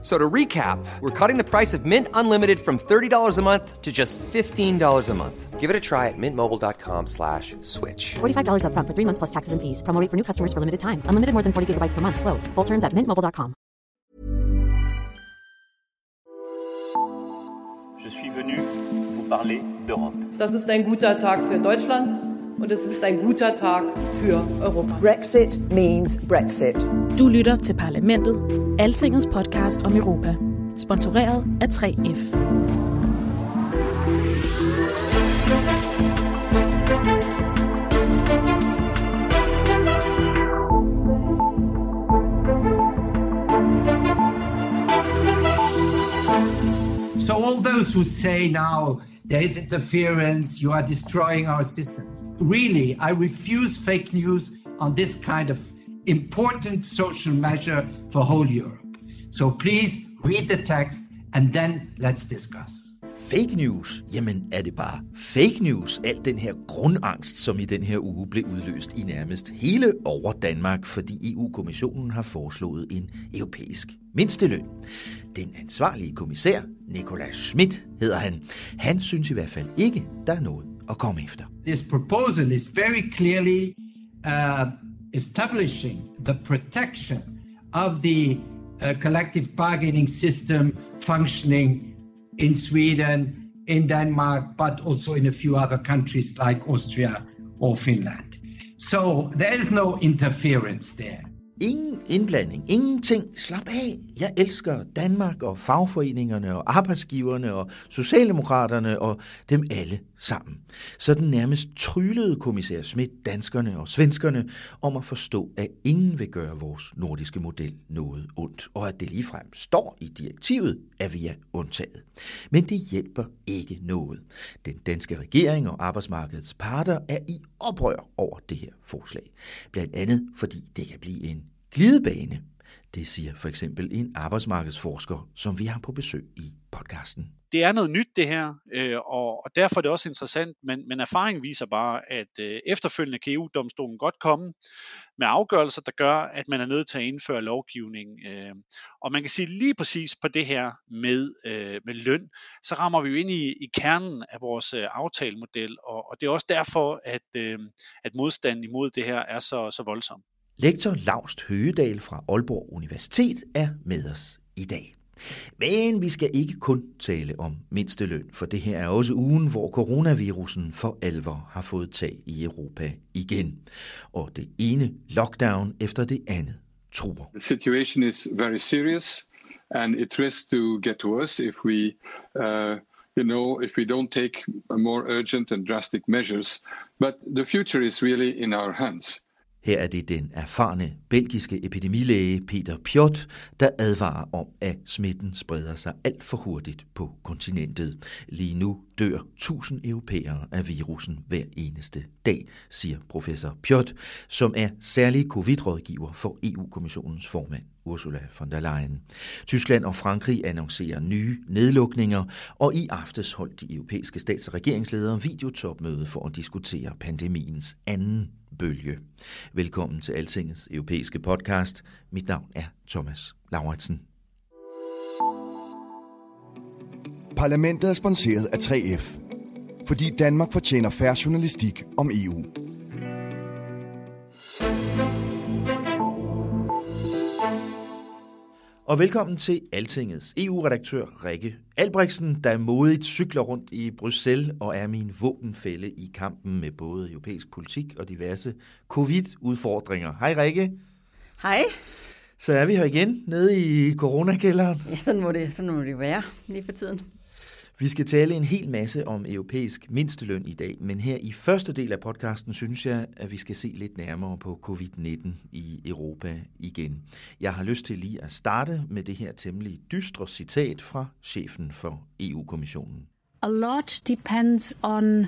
So to recap, we're cutting the price of Mint Unlimited from $30 a month to just $15 a month. Give it a try at mintmobile.com slash switch. $45 upfront for three months plus taxes and fees. Promo rate for new customers for limited time. Unlimited more than 40 gigabytes per month. Slows. Full terms at mintmobile.com. Je suis venu vous parler d'Europe. Das ist ein guter Tag für Deutschland und es ist ein guter Tag für Europa. Brexit means Brexit. Du lytter til Parlamentet, Altingets podcast om Europa. Sponsoreret af 3F. So all those who say now there is interference, you are destroying our system. Really, I refuse fake news on this kind of important social measure for whole Europe. So please read the text and then let's discuss. Fake news? Jamen er det bare fake news? Alt den her grundangst, som i den her uge blev udløst i nærmest hele over Danmark, fordi EU-kommissionen har foreslået en europæisk mindsteløn. Den ansvarlige kommissær, Nikolaj Schmidt hedder han, han synes i hvert fald ikke, der er noget efter. This proposal is very clearly uh, establishing the protection of the uh, collective bargaining system functioning in Sweden, in Denmark, but also in a few other countries like Austria or Finland. So there is no interference there. Ingen indblanding, ingenting. Slap af. Jeg elsker Danmark og fagforeningerne og arbejdsgiverne og socialdemokraterne og dem alle sammen. Så den nærmest tryllede kommissær Schmidt danskerne og svenskerne om at forstå, at ingen vil gøre vores nordiske model noget ondt, og at det ligefrem står i direktivet, at vi er undtaget. Men det hjælper ikke noget. Den danske regering og arbejdsmarkedets parter er i oprør over det her forslag. Blandt andet fordi det kan blive en glidebane. Det siger for eksempel en arbejdsmarkedsforsker, som vi har på besøg i podcasten. det er noget nyt det her, øh, og, og derfor er det også interessant, men, men erfaringen viser bare, at øh, efterfølgende kan EU-domstolen godt komme med afgørelser, der gør, at man er nødt til at indføre lovgivning. Øh. Og man kan sige lige præcis på det her med, med løn, så rammer vi jo ind i, i kernen af vores aftalemodel, og, og det er også derfor, at, at modstanden imod det her er så, så voldsom. Lektor Laust Høgedal fra Aalborg Universitet er med os i dag. Men vi skal ikke kun tale om mindsteløn, for det her er også ugen, hvor coronavirusen for alvor har fået tag i Europa igen. Og det ene lockdown efter det andet truer. The situation is very serious, and it risks to get worse if we, uh, you know, if we don't take more urgent and drastic measures. But the future is really in our hands. Her er det den erfarne belgiske epidemilæge Peter Piot, der advarer om, at smitten spreder sig alt for hurtigt på kontinentet. Lige nu dør 1000 europæere af virusen hver eneste dag, siger professor Piot, som er særlig covid-rådgiver for EU-kommissionens formand Ursula von der Leyen. Tyskland og Frankrig annoncerer nye nedlukninger, og i aftes holdt de europæiske stats- og regeringsledere videotopmøde for at diskutere pandemiens anden bølge. Velkommen til Altingets europæiske podcast. Mit navn er Thomas Lauritsen. Parlamentet er sponsoreret af 3F, fordi Danmark fortjener færre journalistik om EU. Og velkommen til Altingets EU-redaktør Rikke Albrechtsen, der modigt cykler rundt i Bruxelles og er min våbenfælde i kampen med både europæisk politik og diverse covid-udfordringer. Hej Rikke. Hej. Så er vi her igen, nede i coronakælderen. Ja, sådan må, det, sådan må det være lige for tiden. Vi skal tale en hel masse om europæisk mindsteløn i dag, men her i første del af podcasten synes jeg, at vi skal se lidt nærmere på covid-19 i Europa igen. Jeg har lyst til lige at starte med det her temmelig dystre citat fra chefen for EU-kommissionen. A lot depends on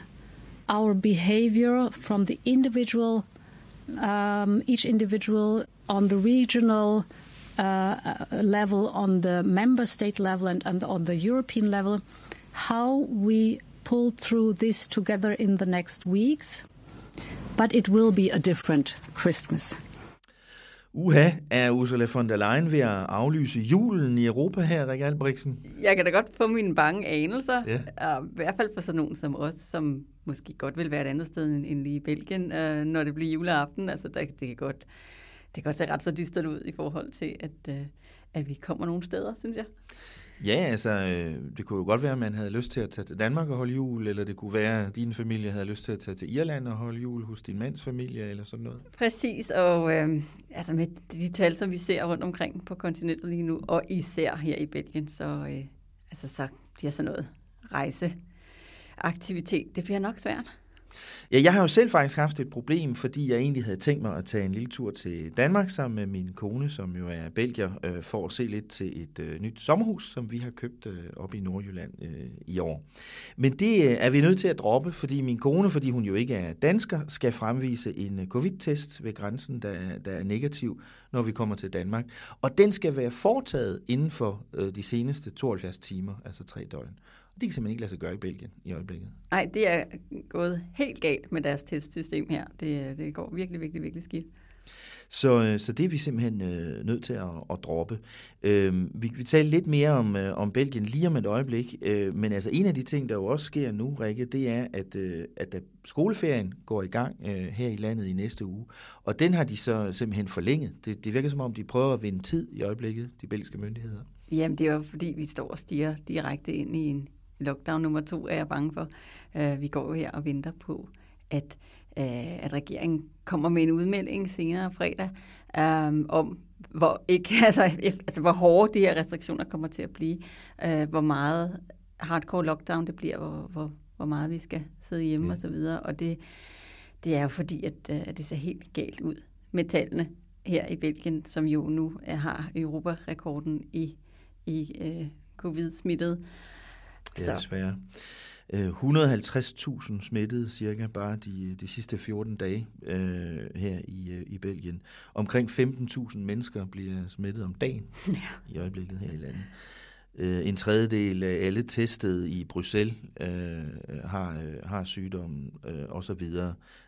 our behavior from the individual, um, each individual, on the regional uh, uh level, on the member state level, and, and on the European level, how we pull through this together in the next weeks. But it will be a different Christmas. Uha, er Ursula von der Leyen ved at aflyse julen i Europa her, Rikke Albrechtsen? Jeg kan da godt få mine bange anelser, ja. uh, i hvert fald for sådan nogen som os, som måske godt vil være et andet sted end lige i Belgien, uh, når det bliver juleaften. Altså, der, det kan godt det kan godt se ret så dystert ud i forhold til, at, uh, at vi kommer nogle steder, synes jeg. Ja, altså, øh, det kunne jo godt være, at man havde lyst til at tage til Danmark og holde jul, eller det kunne være, at din familie havde lyst til at tage til Irland og holde jul hos din mands familie, eller sådan noget. Præcis, og øh, altså med de tal, som vi ser rundt omkring på kontinentet lige nu, og især her i Belgien, så, øh, altså, så bliver sådan noget rejseaktivitet, det bliver nok svært. Ja, jeg har jo selv faktisk haft et problem, fordi jeg egentlig havde tænkt mig at tage en lille tur til Danmark sammen med min kone, som jo er belgier, øh, for at se lidt til et øh, nyt sommerhus, som vi har købt øh, op i Nordjylland øh, i år. Men det øh, er vi nødt til at droppe, fordi min kone, fordi hun jo ikke er dansker, skal fremvise en øh, covid-test ved grænsen, der, der er negativ, når vi kommer til Danmark. Og den skal være foretaget inden for øh, de seneste 72 timer, altså tre døgn. Det kan simpelthen ikke lade sig gøre i Belgien i øjeblikket. Nej, det er gået helt galt med deres testsystem her. Det, det går virkelig, virkelig, virkelig skidt. Så, øh, så det er vi simpelthen øh, nødt til at, at droppe. Øh, vi, vi taler lidt mere om, øh, om Belgien lige om et øjeblik, øh, men altså en af de ting, der jo også sker nu, Rikke, det er, at, øh, at da skoleferien går i gang øh, her i landet i næste uge, og den har de så simpelthen forlænget. Det, det virker som om, de prøver at vinde tid i øjeblikket, de belgiske myndigheder. Jamen, det er jo fordi, vi står og stiger direkte ind i en lockdown nummer to, er jeg bange for. Uh, vi går her og venter på, at, uh, at regeringen kommer med en udmelding senere fredag um, om, hvor, ikke, altså, altså, hvor hårde de her restriktioner kommer til at blive, uh, hvor meget hardcore lockdown det bliver, hvor, hvor, hvor meget vi skal sidde hjemme ja. og så videre. Og det, det er jo fordi, at, at det ser helt galt ud med tallene her i Belgien, som jo nu har Europarekorden i, i uh, covid-smittet. Det er desværre. 150.000 smittede cirka bare de, de sidste 14 dage øh, her i, øh, i Belgien. Omkring 15.000 mennesker bliver smittet om dagen ja. i øjeblikket her i landet. Øh, en tredjedel af alle testet i Bruxelles øh, har, øh, har sygdommen øh, osv.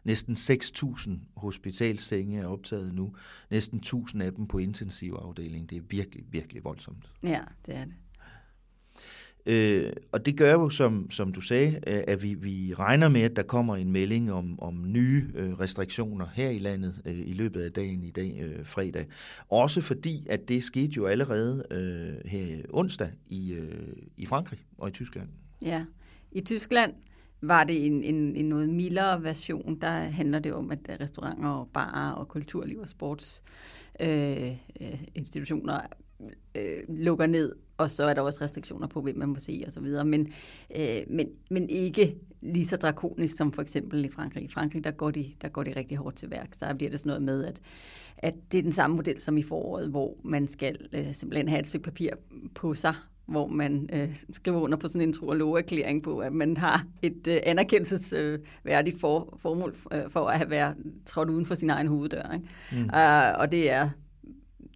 Næsten 6.000 hospitalsenge er optaget nu. Næsten 1.000 af dem på intensivafdeling. Det er virkelig, virkelig voldsomt. Ja, det er det. Øh, og det gør jo, som, som du sagde, øh, at vi, vi regner med, at der kommer en melding om, om nye øh, restriktioner her i landet øh, i løbet af dagen i dag, øh, fredag. Også fordi, at det skete jo allerede øh, her onsdag i, øh, i Frankrig og i Tyskland. Ja, i Tyskland var det en, en, en noget mildere version. Der handler det om, at restauranter og barer og kulturliv og sportsinstitutioner øh, øh, lukker ned, og så er der også restriktioner på, hvem man må se osv., men, øh, men, men ikke lige så drakonisk som for eksempel i Frankrig. I Frankrig, der går de, der går de rigtig hårdt til værk. Der bliver det sådan noget med, at, at det er den samme model som i foråret, hvor man skal øh, simpelthen have et stykke papir på sig, hvor man øh, skriver under på sådan en tro- og love-erklæring på, at man har et øh, anerkendelsesværdigt øh, for, formål øh, for at have været trådt uden for sin egen hoveddør. Ikke? Mm. Uh, og det er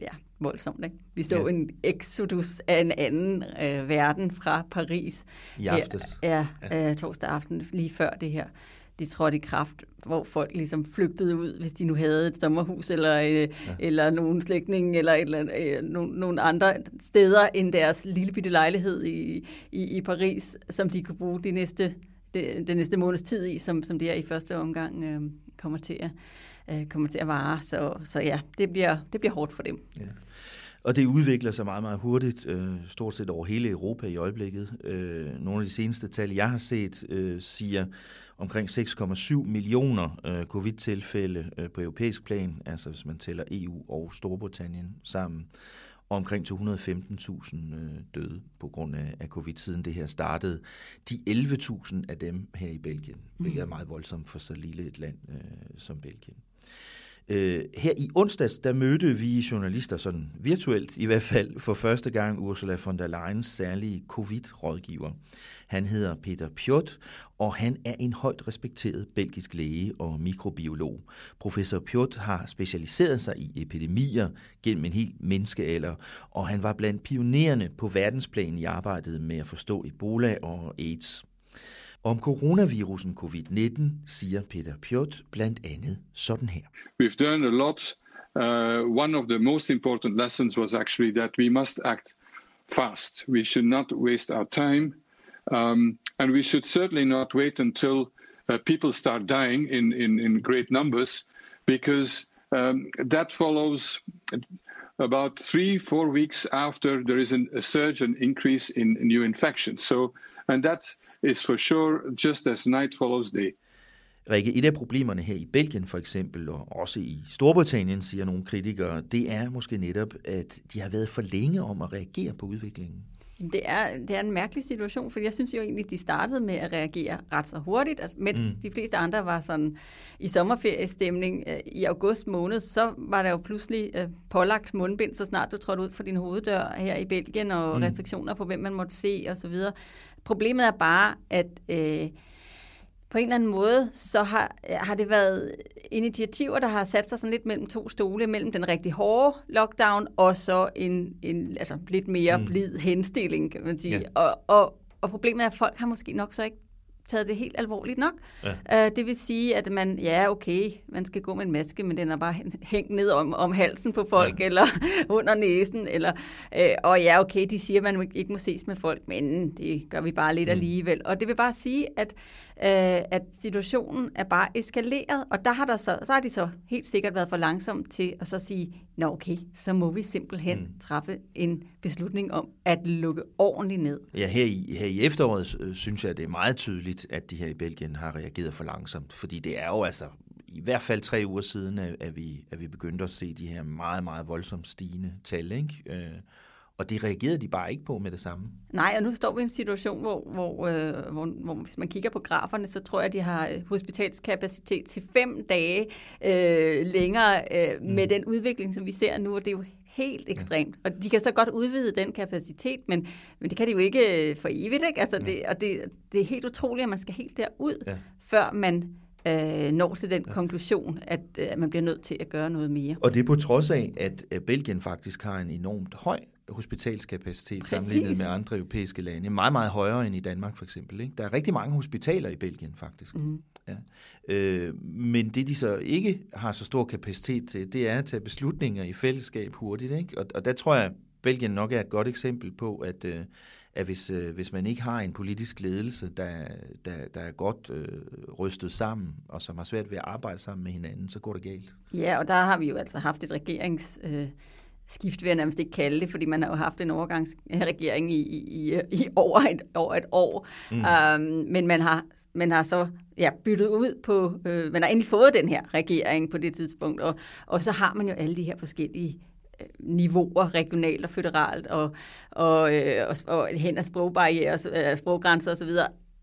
ja, voldsomt. Ikke? Vi så ja. en exodus af en anden øh, verden fra Paris. I aftes. Ja, ja. Øh, torsdag aften, lige før det her. De trådte i kraft, hvor folk ligesom flygtede ud, hvis de nu havde et sommerhus, eller, øh, ja. eller nogen slægtning, eller, eller øh, nogle, nogle andre steder end deres lille bitte lejlighed i, i, i Paris, som de kunne bruge de næste, de, den næste måneds tid i, som, som det er i første omgang øh, kommer til at øh, kommer til at vare. Så, så ja, det bliver, det bliver hårdt for dem. Ja. Og det udvikler sig meget, meget hurtigt, øh, stort set over hele Europa i øjeblikket. Øh, nogle af de seneste tal, jeg har set, øh, siger omkring 6,7 millioner øh, covid-tilfælde øh, på europæisk plan, altså hvis man tæller EU og Storbritannien sammen, og omkring 215.000 øh, døde på grund af, af covid, siden det her startede. De 11.000 af dem her i Belgien, mm. hvilket er meget voldsomt for så lille et land øh, som Belgien. Øh, her i onsdags, der mødte vi journalister, sådan virtuelt i hvert fald, for første gang Ursula von der Leyens særlige covid-rådgiver. Han hedder Peter Pjot, og han er en højt respekteret belgisk læge og mikrobiolog. Professor Pjot har specialiseret sig i epidemier gennem en hel menneskealder, og han var blandt pionererne på verdensplan i arbejdet med at forstå Ebola og AIDS. Om coronavirusen covid-19 siger Peter Pjot blandt andet sådan her. We've done a lot. Uh, one of the most important lessons was actually that we must act fast. We should not waste our time. Um, and we should certainly not wait until uh, people start dying in, in, in great numbers because um, that follows about three, four weeks after there is an, a surge and increase in new infections. So, and that is for sure just as night follows day. Rikke, et af problemerne her i Belgien for eksempel, og også i Storbritannien, siger nogle kritikere, det er måske netop, at de har været for længe om at reagere på udviklingen. Det er, det er en mærkelig situation, for jeg synes jo egentlig, de startede med at reagere ret så hurtigt, altså, mens mm. de fleste andre var sådan i sommerferiestemning øh, i august måned, så var der jo pludselig øh, pålagt mundbind, så snart du trådte ud for din hoveddør her i Belgien, og mm. restriktioner på, hvem man måtte se osv. Problemet er bare, at øh, på en eller anden måde, så har, har det været initiativer, der har sat sig sådan lidt mellem to stole, mellem den rigtig hårde lockdown, og så en, en altså lidt mere mm. blid henstilling, kan man sige. Ja. Og, og, og problemet er, at folk har måske nok så ikke taget det helt alvorligt nok. Ja. Uh, det vil sige, at man, ja okay, man skal gå med en maske, men den er bare hængt ned om, om halsen på folk, ja. eller under næsen, eller, uh, og ja okay, de siger, at man ikke må ses med folk, men det gør vi bare lidt mm. alligevel. Og det vil bare sige, at, uh, at situationen er bare eskaleret, og der har, der så, så har de så helt sikkert været for langsom til at så sige, nå okay, så må vi simpelthen mm. træffe en beslutning om at lukke ordentligt ned. Ja, her i, her i efteråret øh, synes jeg, det er meget tydeligt, at de her i Belgien har reageret for langsomt, fordi det er jo altså i hvert fald tre uger siden, at vi, at vi begyndte at se de her meget, meget voldsomt stigende tal, ikke? Øh, og det reagerede de bare ikke på med det samme. Nej, og nu står vi i en situation, hvor, hvor, øh, hvor, hvor hvis man kigger på graferne, så tror jeg, at de har hospitalskapacitet til fem dage øh, længere øh, mm. med den udvikling, som vi ser nu, og det er jo helt ekstremt. Og de kan så godt udvide den kapacitet, men, men det kan de jo ikke øh, for evigt. Ikke? Altså, det, og det, det er helt utroligt, at man skal helt derud, ja. før man øh, når til den ja. konklusion, at øh, man bliver nødt til at gøre noget mere. Og det er på trods af, at Belgien faktisk har en enormt høj hospitalskapacitet Præcis. sammenlignet med andre europæiske lande. Meget, meget højere end i Danmark for eksempel. Ikke? Der er rigtig mange hospitaler i Belgien faktisk. Mm. Ja. Øh, men det de så ikke har så stor kapacitet til, det er at tage beslutninger i fællesskab hurtigt. Ikke? Og, og der tror jeg, Belgien nok er et godt eksempel på, at, øh, at hvis, øh, hvis man ikke har en politisk ledelse, der, der, der er godt øh, rystet sammen, og som har svært ved at arbejde sammen med hinanden, så går det galt. Ja, og der har vi jo altså haft et regerings... Øh skift vil jeg nærmest ikke kalde det, fordi man har jo haft en overgangsregering i, i, i over, et, over et år. Mm. Um, men man har, man har så ja, byttet ud på, øh, man har endelig fået den her regering på det tidspunkt, og, og så har man jo alle de her forskellige øh, niveauer, regionalt og føderalt, og, og, øh, og, og hen af sprogbarriere, øh, sproggrænser osv.,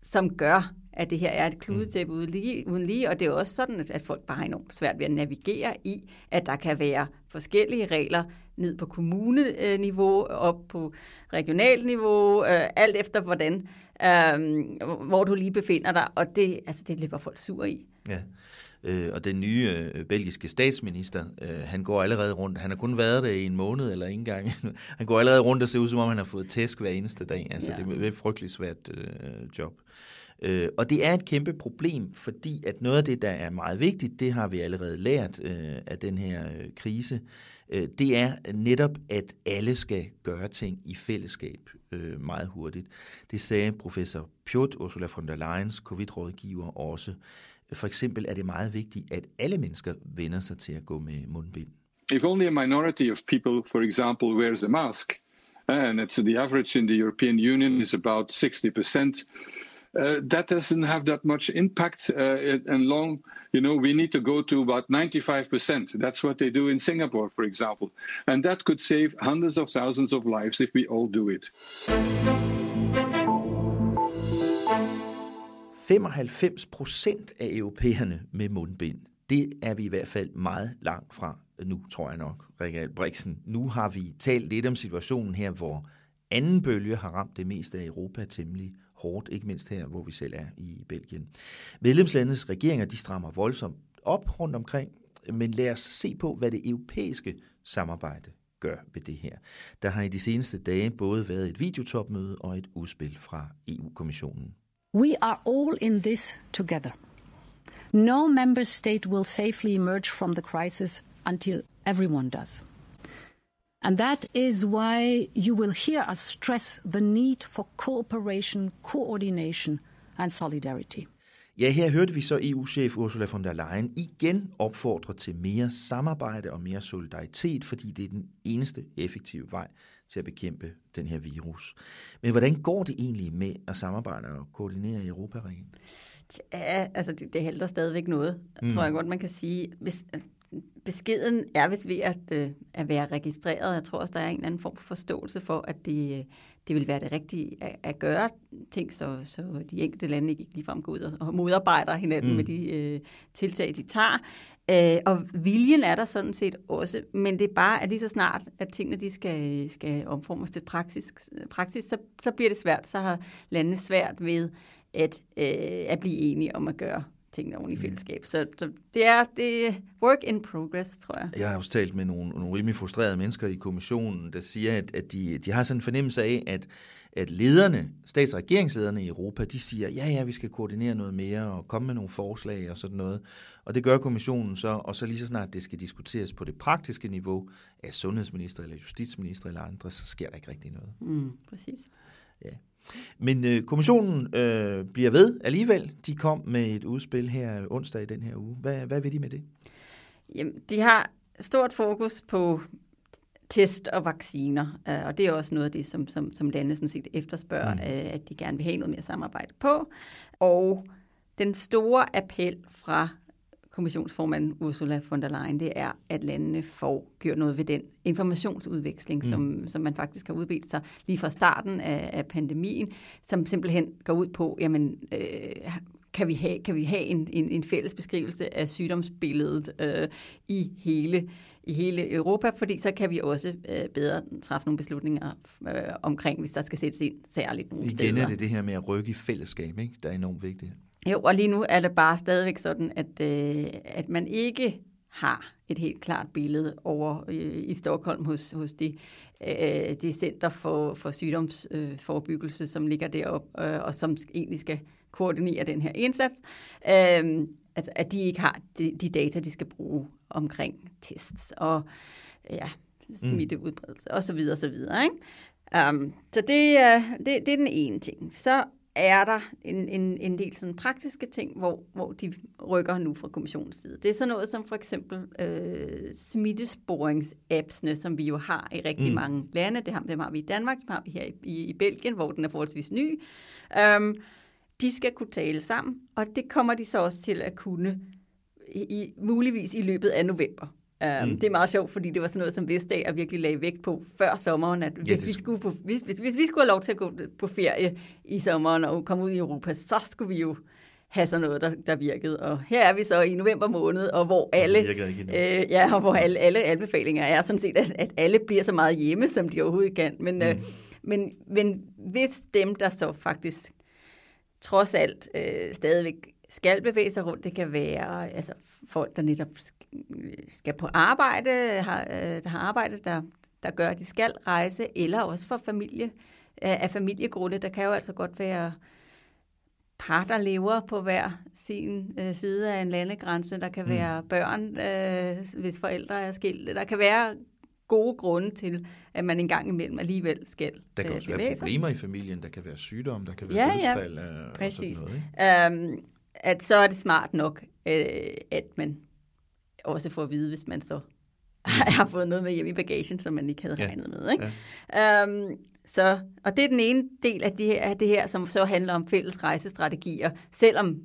som gør, at det her er et kludetæppe uden lige, uden lige, og det er jo også sådan, at, at folk bare har enormt svært ved at navigere i, at der kan være forskellige regler ned på kommuneniveau, op på regionalt niveau, øh, alt efter hvordan, øh, hvor du lige befinder dig, og det, altså, det løber folk sur i. Ja. Øh, og den nye øh, belgiske statsminister, øh, han går allerede rundt, han har kun været der i en måned eller en gang, han går allerede rundt og ser ud som om, han har fået tæsk hver eneste dag. Altså, ja. det er et frygteligt svært øh, job. Øh, og det er et kæmpe problem, fordi at noget af det, der er meget vigtigt, det har vi allerede lært øh, af den her øh, krise, øh, det er netop, at alle skal gøre ting i fællesskab øh, meget hurtigt. Det sagde professor Pjot, Ursula von der Leyens covid-rådgiver også. For eksempel er det meget vigtigt, at alle mennesker vender sig til at gå med mundbind. If only a minority of people, for example, wears a mask, and it's the average in the European Union is about 60 percent, uh, that doesn't have that much impact uh, and long you know we need to go to about 95% that's what they do in singapore for example and that could save hundreds of thousands of lives if we all do it 95 procent af europæerne med mundbind. Det er vi i hvert fald meget langt fra nu, tror jeg nok, Rikke Brixen. Nu har vi talt lidt om situationen her, hvor anden bølge har ramt det meste af Europa temmelig hårdt, ikke mindst her, hvor vi selv er i Belgien. Medlemslandets regeringer de strammer voldsomt op rundt omkring, men lad os se på, hvad det europæiske samarbejde gør ved det her. Der har i de seneste dage både været et videotopmøde og et udspil fra EU-kommissionen. We are all in this together. No member state will safely emerge from the crisis until everyone does. And that is why you will hear us stress the need for cooperation, coordination and solidarity. Ja, her hørte vi så EU-chef Ursula von der Leyen igen opfordre til mere samarbejde og mere solidaritet, fordi det er den eneste effektive vej til at bekæmpe den her virus. Men hvordan går det egentlig med at samarbejde og koordinere i Europa, Rikke? Ja, altså det, det helder stadigvæk noget, mm. tror jeg godt, man kan sige. Hvis, beskeden er vist ved at, øh, at være registreret. Jeg tror også, der er en eller anden form for forståelse for, at det, det vil være det rigtige at, at gøre ting, så, så de enkelte lande ikke ligefrem går ud og modarbejder hinanden mm. med de øh, tiltag, de tager. Øh, og viljen er der sådan set også, men det er bare, at lige så snart, at tingene de skal, skal omformes til praksis, praksis så, så bliver det svært. Så har landene svært ved at, øh, at blive enige om at gøre tingene ordentligt i fællesskab. Så, så det er det er work in progress, tror jeg. Jeg har også talt med nogle, nogle rimelig frustrerede mennesker i kommissionen, der siger, at, at de, de har sådan en fornemmelse af, at, at lederne, stats- og regeringslederne i Europa, de siger, ja, ja, vi skal koordinere noget mere og komme med nogle forslag og sådan noget. Og det gør kommissionen så, og så lige så snart det skal diskuteres på det praktiske niveau af sundhedsminister eller justitsminister eller andre, så sker der ikke rigtig noget. Mm, præcis. Ja. Men øh, kommissionen øh, bliver ved alligevel. De kom med et udspil her onsdag i den her uge. Hvad, hvad vil de med det? Jamen, de har stort fokus på test og vacciner, øh, og det er også noget af det, som, som, som lande sådan set efterspørger, mm. øh, at de gerne vil have noget mere samarbejde på. Og den store appel fra kommissionsformand Ursula von der Leyen, det er, at landene får gjort noget ved den informationsudveksling, mm. som, som man faktisk har udbedt sig lige fra starten af, af pandemien, som simpelthen går ud på, jamen, øh, kan vi have, kan vi have en, en, en fælles beskrivelse af sygdomsbilledet øh, i hele i hele Europa, fordi så kan vi også øh, bedre træffe nogle beslutninger øh, omkring, hvis der skal sættes ind særligt nogle Igen steder. Igen er det det her med at rykke i fællesskab, ikke? der er enormt vigtigt. Jo, og lige nu er det bare stadigvæk sådan, at, øh, at man ikke har et helt klart billede over øh, i Stockholm hos, hos de, øh, de center for, for sygdomsforebyggelse, øh, som ligger deroppe, øh, og som egentlig skal koordinere den her indsats, øh, altså, at de ikke har de, de data, de skal bruge omkring tests og ja, smitteudbredelse mm. osv. osv. Ikke? Um, så det, det, det er den ene ting. Så er der en, en, en del sådan praktiske ting, hvor, hvor de rykker nu fra kommissionens side. Det er sådan noget som for eksempel øh, smittesporings-appsene, som vi jo har i rigtig mm. mange lande. Det har, dem har vi i Danmark, dem har vi her i, i Belgien, hvor den er forholdsvis ny. Um, de skal kunne tale sammen, og det kommer de så også til at kunne i, i, muligvis i løbet af november. Um, mm. Det er meget sjovt, fordi det var sådan noget, som Vestager virkelig lagde vægt på før sommeren, at hvis, ja, vi skulle på, hvis, hvis, hvis vi skulle have lov til at gå på ferie i sommeren og komme ud i Europa, så skulle vi jo have sådan noget, der, der virkede. Og her er vi så i november måned, og hvor alle, øh, ja, og hvor alle, alle anbefalinger er sådan set, at, at alle bliver så meget hjemme, som de overhovedet kan. Men, øh, mm. øh, men, men hvis dem, der så faktisk trods alt øh, stadigvæk skal bevæge sig rundt, det kan være altså, folk, der netop skal på arbejde, har, øh, der har arbejde, der, der gør, at de skal rejse, eller også for familie, af familiegrunde. Der kan jo altså godt være par, der lever på hver sin øh, side af en landegrænse. Der kan mm. være børn, øh, hvis forældre er skilt. Der kan være gode grunde til, at man en gang imellem alligevel skal Der kan øh, også være problemer i familien, der kan være sygdom, der kan være ja, dødsfald. Ja, øh, præcis. Og sådan noget, ikke? Um, at så er det smart nok, øh, at man også får at vide, hvis man så har fået noget med hjem i bagagen, som man ikke havde ja. regnet med. Ikke? Ja. Um, så, og det er den ene del af det, her, af det her, som så handler om fælles rejsestrategier, selvom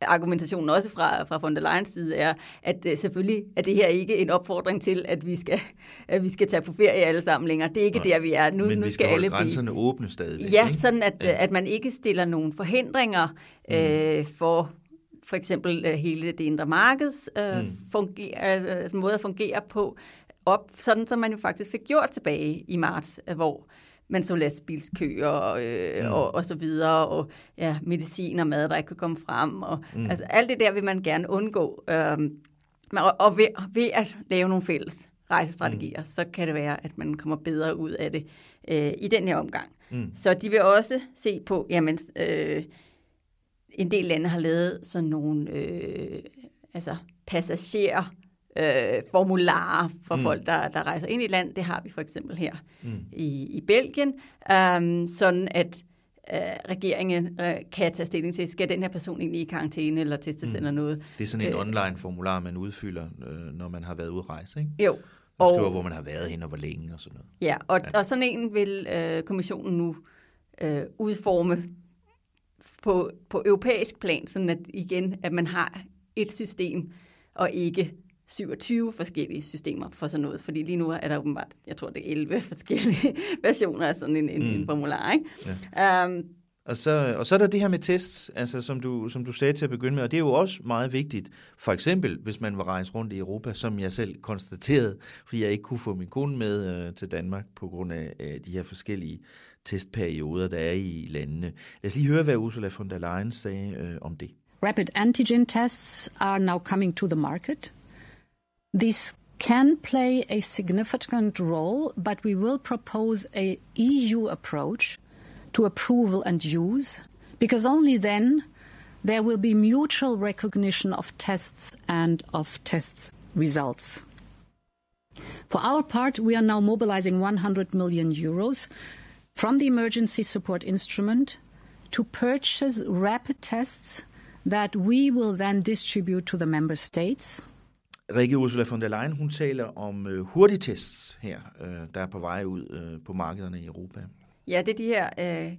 argumentationen også fra, fra von der Leyens side er, at uh, selvfølgelig er det her ikke en opfordring til, at vi skal, at vi skal tage på ferie alle sammen længere. Det er ikke Nej. der, vi er. Nu, Men nu vi skal, skal alle grænserne blive... åbne stadig. Ja, ikke? sådan at, ja. at man ikke stiller nogen forhindringer mm. øh, for for eksempel øh, hele det indre markeds øh, Mm. fungerer, øh, altså måde at fungere på, op, sådan som man jo faktisk fik gjort tilbage i marts, øh, hvor man så lastbilskøer øh, Mm. og, og så videre, og ja, medicin og mad, der ikke kunne komme frem. Og, Mm. Altså alt det der vil man gerne undgå. Øh, og, og ved, ved at lave nogle fælles rejsestrategier, mm. så kan det være, at man kommer bedre ud af det øh, i den her omgang. Mm. Så de vil også se på, jamen, øh, en del lande har lavet sådan nogle øh, altså passager øh, formularer for Mm. folk, der, der rejser ind i land. Det har vi for eksempel her Mm. i, i Belgien, um, sådan at øh, regeringen øh, kan tage stilling til, skal den her person egentlig i karantæne eller testes Mm. eller noget. Det er sådan en Øh, online-formular, man udfylder, øh, når man har været ude at rejse, ikke? Jo. Man Og- skriver, hvor man har været hen og hvor længe og sådan noget. Ja, og, ja. og sådan en vil øh, kommissionen nu øh, udforme på, på europæisk plan, sådan at igen, at man har et system, og ikke 27 forskellige systemer for sådan noget. Fordi lige nu er der åbenbart, jeg tror det er 11 forskellige versioner af sådan en, en, Mm. en formular. Ikke? Ja. Um, Og så, og så er der det her med tests, altså som du, som du sagde til at begynde med, og det er jo også meget vigtigt. For eksempel, hvis man vil rejse rundt i Europa, som jeg selv konstaterede, fordi jeg ikke kunne få min kone med øh, til Danmark på grund af øh, de her forskellige testperioder, der er i landene. Lad os lige høre, hvad Ursula von der Leyen sagde øh, om det. Rapid antigen tests are now coming to the market. These can play a significant role, but we will propose a EU approach to approval and use, because only then there will be mutual recognition of tests and of test results. For our part, we are now mobilizing 100 million euros from the emergency support instrument to purchase rapid tests that we will then distribute to the member states. Rikke Ursula von der Leyen, hun taler om øh, hurtigtests her, øh, der er på vej ud øh, på markederne i Europa. ja, det er de her øh,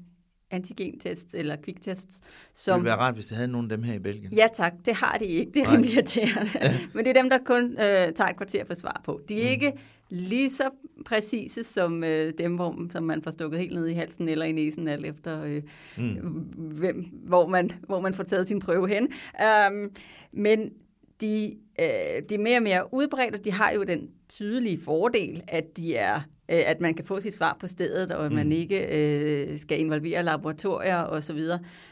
antigentests eller kviktest, Det som... ville være rart, hvis det havde nogen af dem her i Belgien. Ja tak, det har de ikke. Det er rimelig irriterende. Men det er dem, der kun øh, tager et kvarter for svar på. De er mm. ikke lige så præcise som øh, dem, hvor, som man får stukket helt ned i halsen eller i næsen, alt efter øh, Mm. hvem, hvor, man, hvor man får taget sin prøve hen. Um, men de, øh, de er mere og mere udbredt, og de har jo den tydelige fordel, at de er øh, at man kan få sit svar på stedet, og at man Mm. ikke øh, skal involvere laboratorier osv.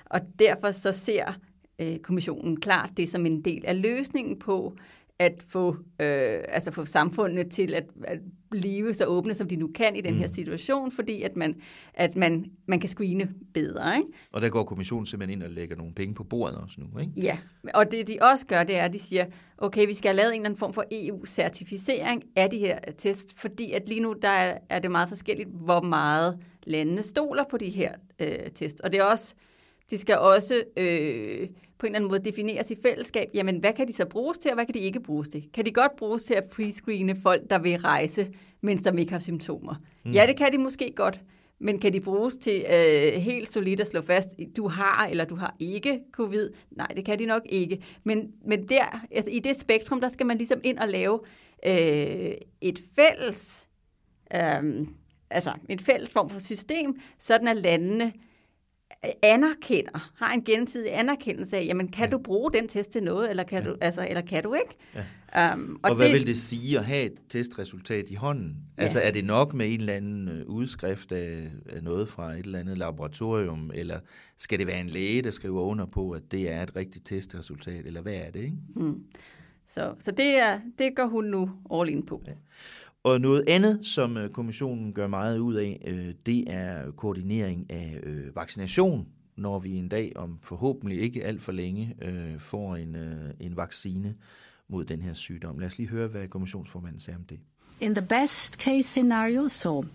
Og derfor så ser øh, kommissionen klart det som en del af løsningen på at få, øh, altså få samfundene til at, at blive så åbne, som de nu kan i den Mm. her situation, fordi at man, at man, man kan screene bedre. Ikke? Og der går kommissionen simpelthen ind og lægger nogle penge på bordet også nu, ikke? Ja, og det de også gør, det er, at de siger, okay, vi skal have lavet en eller anden form for EU-certificering af de her tests, fordi at lige nu der er, er det meget forskelligt, hvor meget landene stoler på de her øh, tests. Og det er også, de skal også øh, på en eller anden måde defineres i fællesskab, jamen hvad kan de så bruges til, og hvad kan de ikke bruges til? Kan de godt bruges til at prescreene folk, der vil rejse, mens de ikke har symptomer? Mm. Ja, det kan de måske godt, men kan de bruges til øh, helt solidt at slå fast, du har eller du har ikke covid? Nej, det kan de nok ikke. Men, men der, altså i det spektrum, der skal man ligesom ind og lave øh, et fælles, øh, altså et fælles form for system, sådan at landene anerkender, har en gensidig anerkendelse af, jamen kan ja. du bruge den test til noget, eller kan, ja. du, altså, eller kan du ikke? Ja. Um, Og, og hvad det, vil det sige at have et testresultat i hånden? Ja. Altså er det nok med en eller anden øh, udskrift af, af noget fra et eller andet laboratorium, eller skal det være en læge, der skriver under på, at det er et rigtigt testresultat, eller hvad er det? Ikke? Hmm. Så, så det, er, det gør hun nu all in på. Ja. Og noget andet, som øh, kommissionen gør meget ud af, øh, det er koordinering af øh, vaccination, når vi en dag om forhåbentlig ikke alt for længe får en, en vaccine mod den her sygdom. Lad os lige høre, hvad kommissionsformanden siger om det. In the best case scenario, so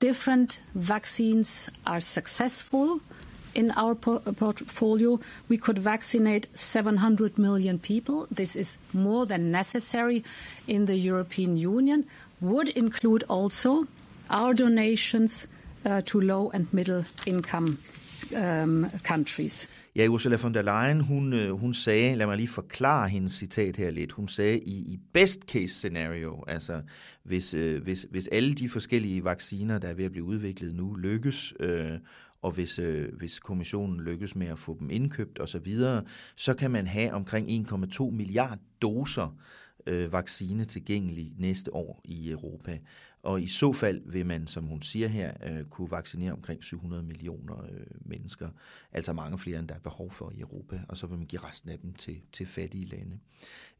different vaccines are successful in our uh, portfolio, we could vaccinate 700 million people. This is more than necessary in the European Union. Would include also our donations uh, to low and middle income um, countries. Ja, Ursula von der Leyen, hun, øh, hun sagde, lad mig lige forklare hendes citat her lidt, hun sagde, i, i best case scenario, altså hvis, øh, hvis, hvis alle de forskellige vacciner, der er ved at blive udviklet nu, lykkes, øh, og hvis, øh, hvis kommissionen lykkes med at få dem indkøbt osv., så, videre, så kan man have omkring 1,2 milliard doser øh, vaccine tilgængelig næste år i Europa. Og i så fald vil man, som hun siger her, øh, kunne vaccinere omkring 700 millioner øh, mennesker, altså mange flere, end der er behov for i Europa, og så vil man give resten af dem til, til fattige lande.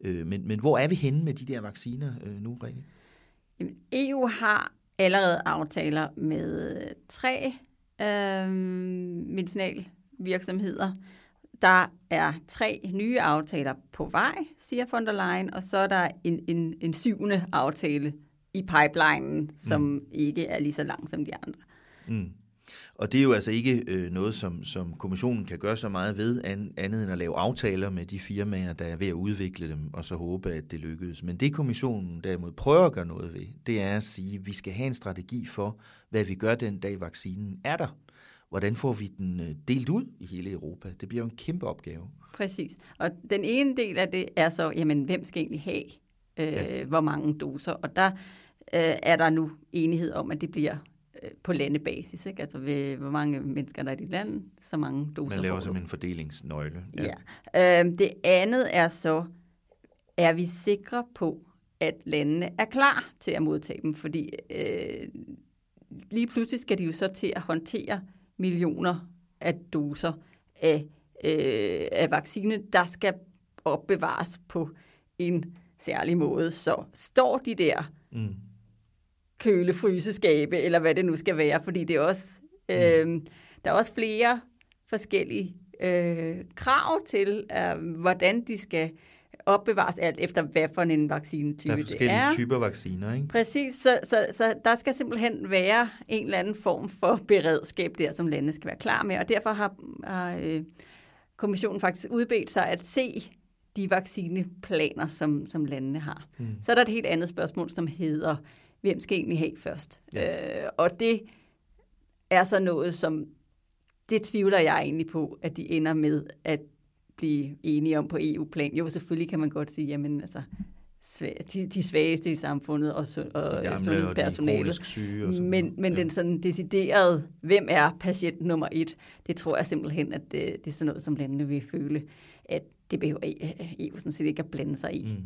Øh, men, men hvor er vi henne med de der vacciner øh, nu, Rikke? EU har allerede aftaler med øh, tre øh, medicinalvirksomheder. Der er tre nye aftaler på vej, siger von der Leyen, og så er der en, en, en syvende aftale i pipelinen, som mm. ikke er lige så lang som de andre. Mm. Og det er jo altså ikke øh, noget, som, som kommissionen kan gøre så meget ved, an, andet end at lave aftaler med de firmaer, der er ved at udvikle dem, og så håbe, at det lykkes. Men det kommissionen derimod prøver at gøre noget ved, det er at sige, at vi skal have en strategi for, hvad vi gør den dag vaccinen er der. Hvordan får vi den øh, delt ud i hele Europa? Det bliver jo en kæmpe opgave. Præcis. Og den ene del af det er så, jamen, hvem skal egentlig have øh, ja. hvor mange doser? Og der øh, er der nu enighed om, at det bliver øh, på landebasis. Ikke? Altså ved, hvor mange mennesker der er i land, så mange doser Man laver som en fordelingsnøgle. Ja. ja. Øh, det andet er så, er vi sikre på, at landene er klar til at modtage dem? Fordi øh, lige pludselig skal de jo så til at håndtere millioner af doser af, øh, af vaccine, der skal opbevares på en særlig måde. Så står de der mm. kølefryseskabe, eller hvad det nu skal være, fordi det er også, mm. øh, der er også flere forskellige øh, krav til, øh, hvordan de skal opbevares alt efter, hvad for en vaccinetype det er. Der er forskellige er. typer vacciner, ikke? Præcis, så, så, så der skal simpelthen være en eller anden form for beredskab der, som landene skal være klar med, og derfor har, har øh, kommissionen faktisk udbedt sig at se de vaccineplaner, som, som landene har. Mm. Så er der et helt andet spørgsmål, som hedder, hvem skal egentlig have først? Ja. Øh, og det er så noget, som det tvivler jeg egentlig på, at de ender med at blive enige om på EU-plan. Jo, selvfølgelig kan man godt sige, jamen altså, de, de svageste i samfundet og, og sundhedspersonalet. Men, men ja. den sådan deciderede, hvem er patient nummer et, det tror jeg simpelthen, at det, det er sådan noget, som landene vil føle, at det behøver EU sådan set ikke at blande sig i. Mm.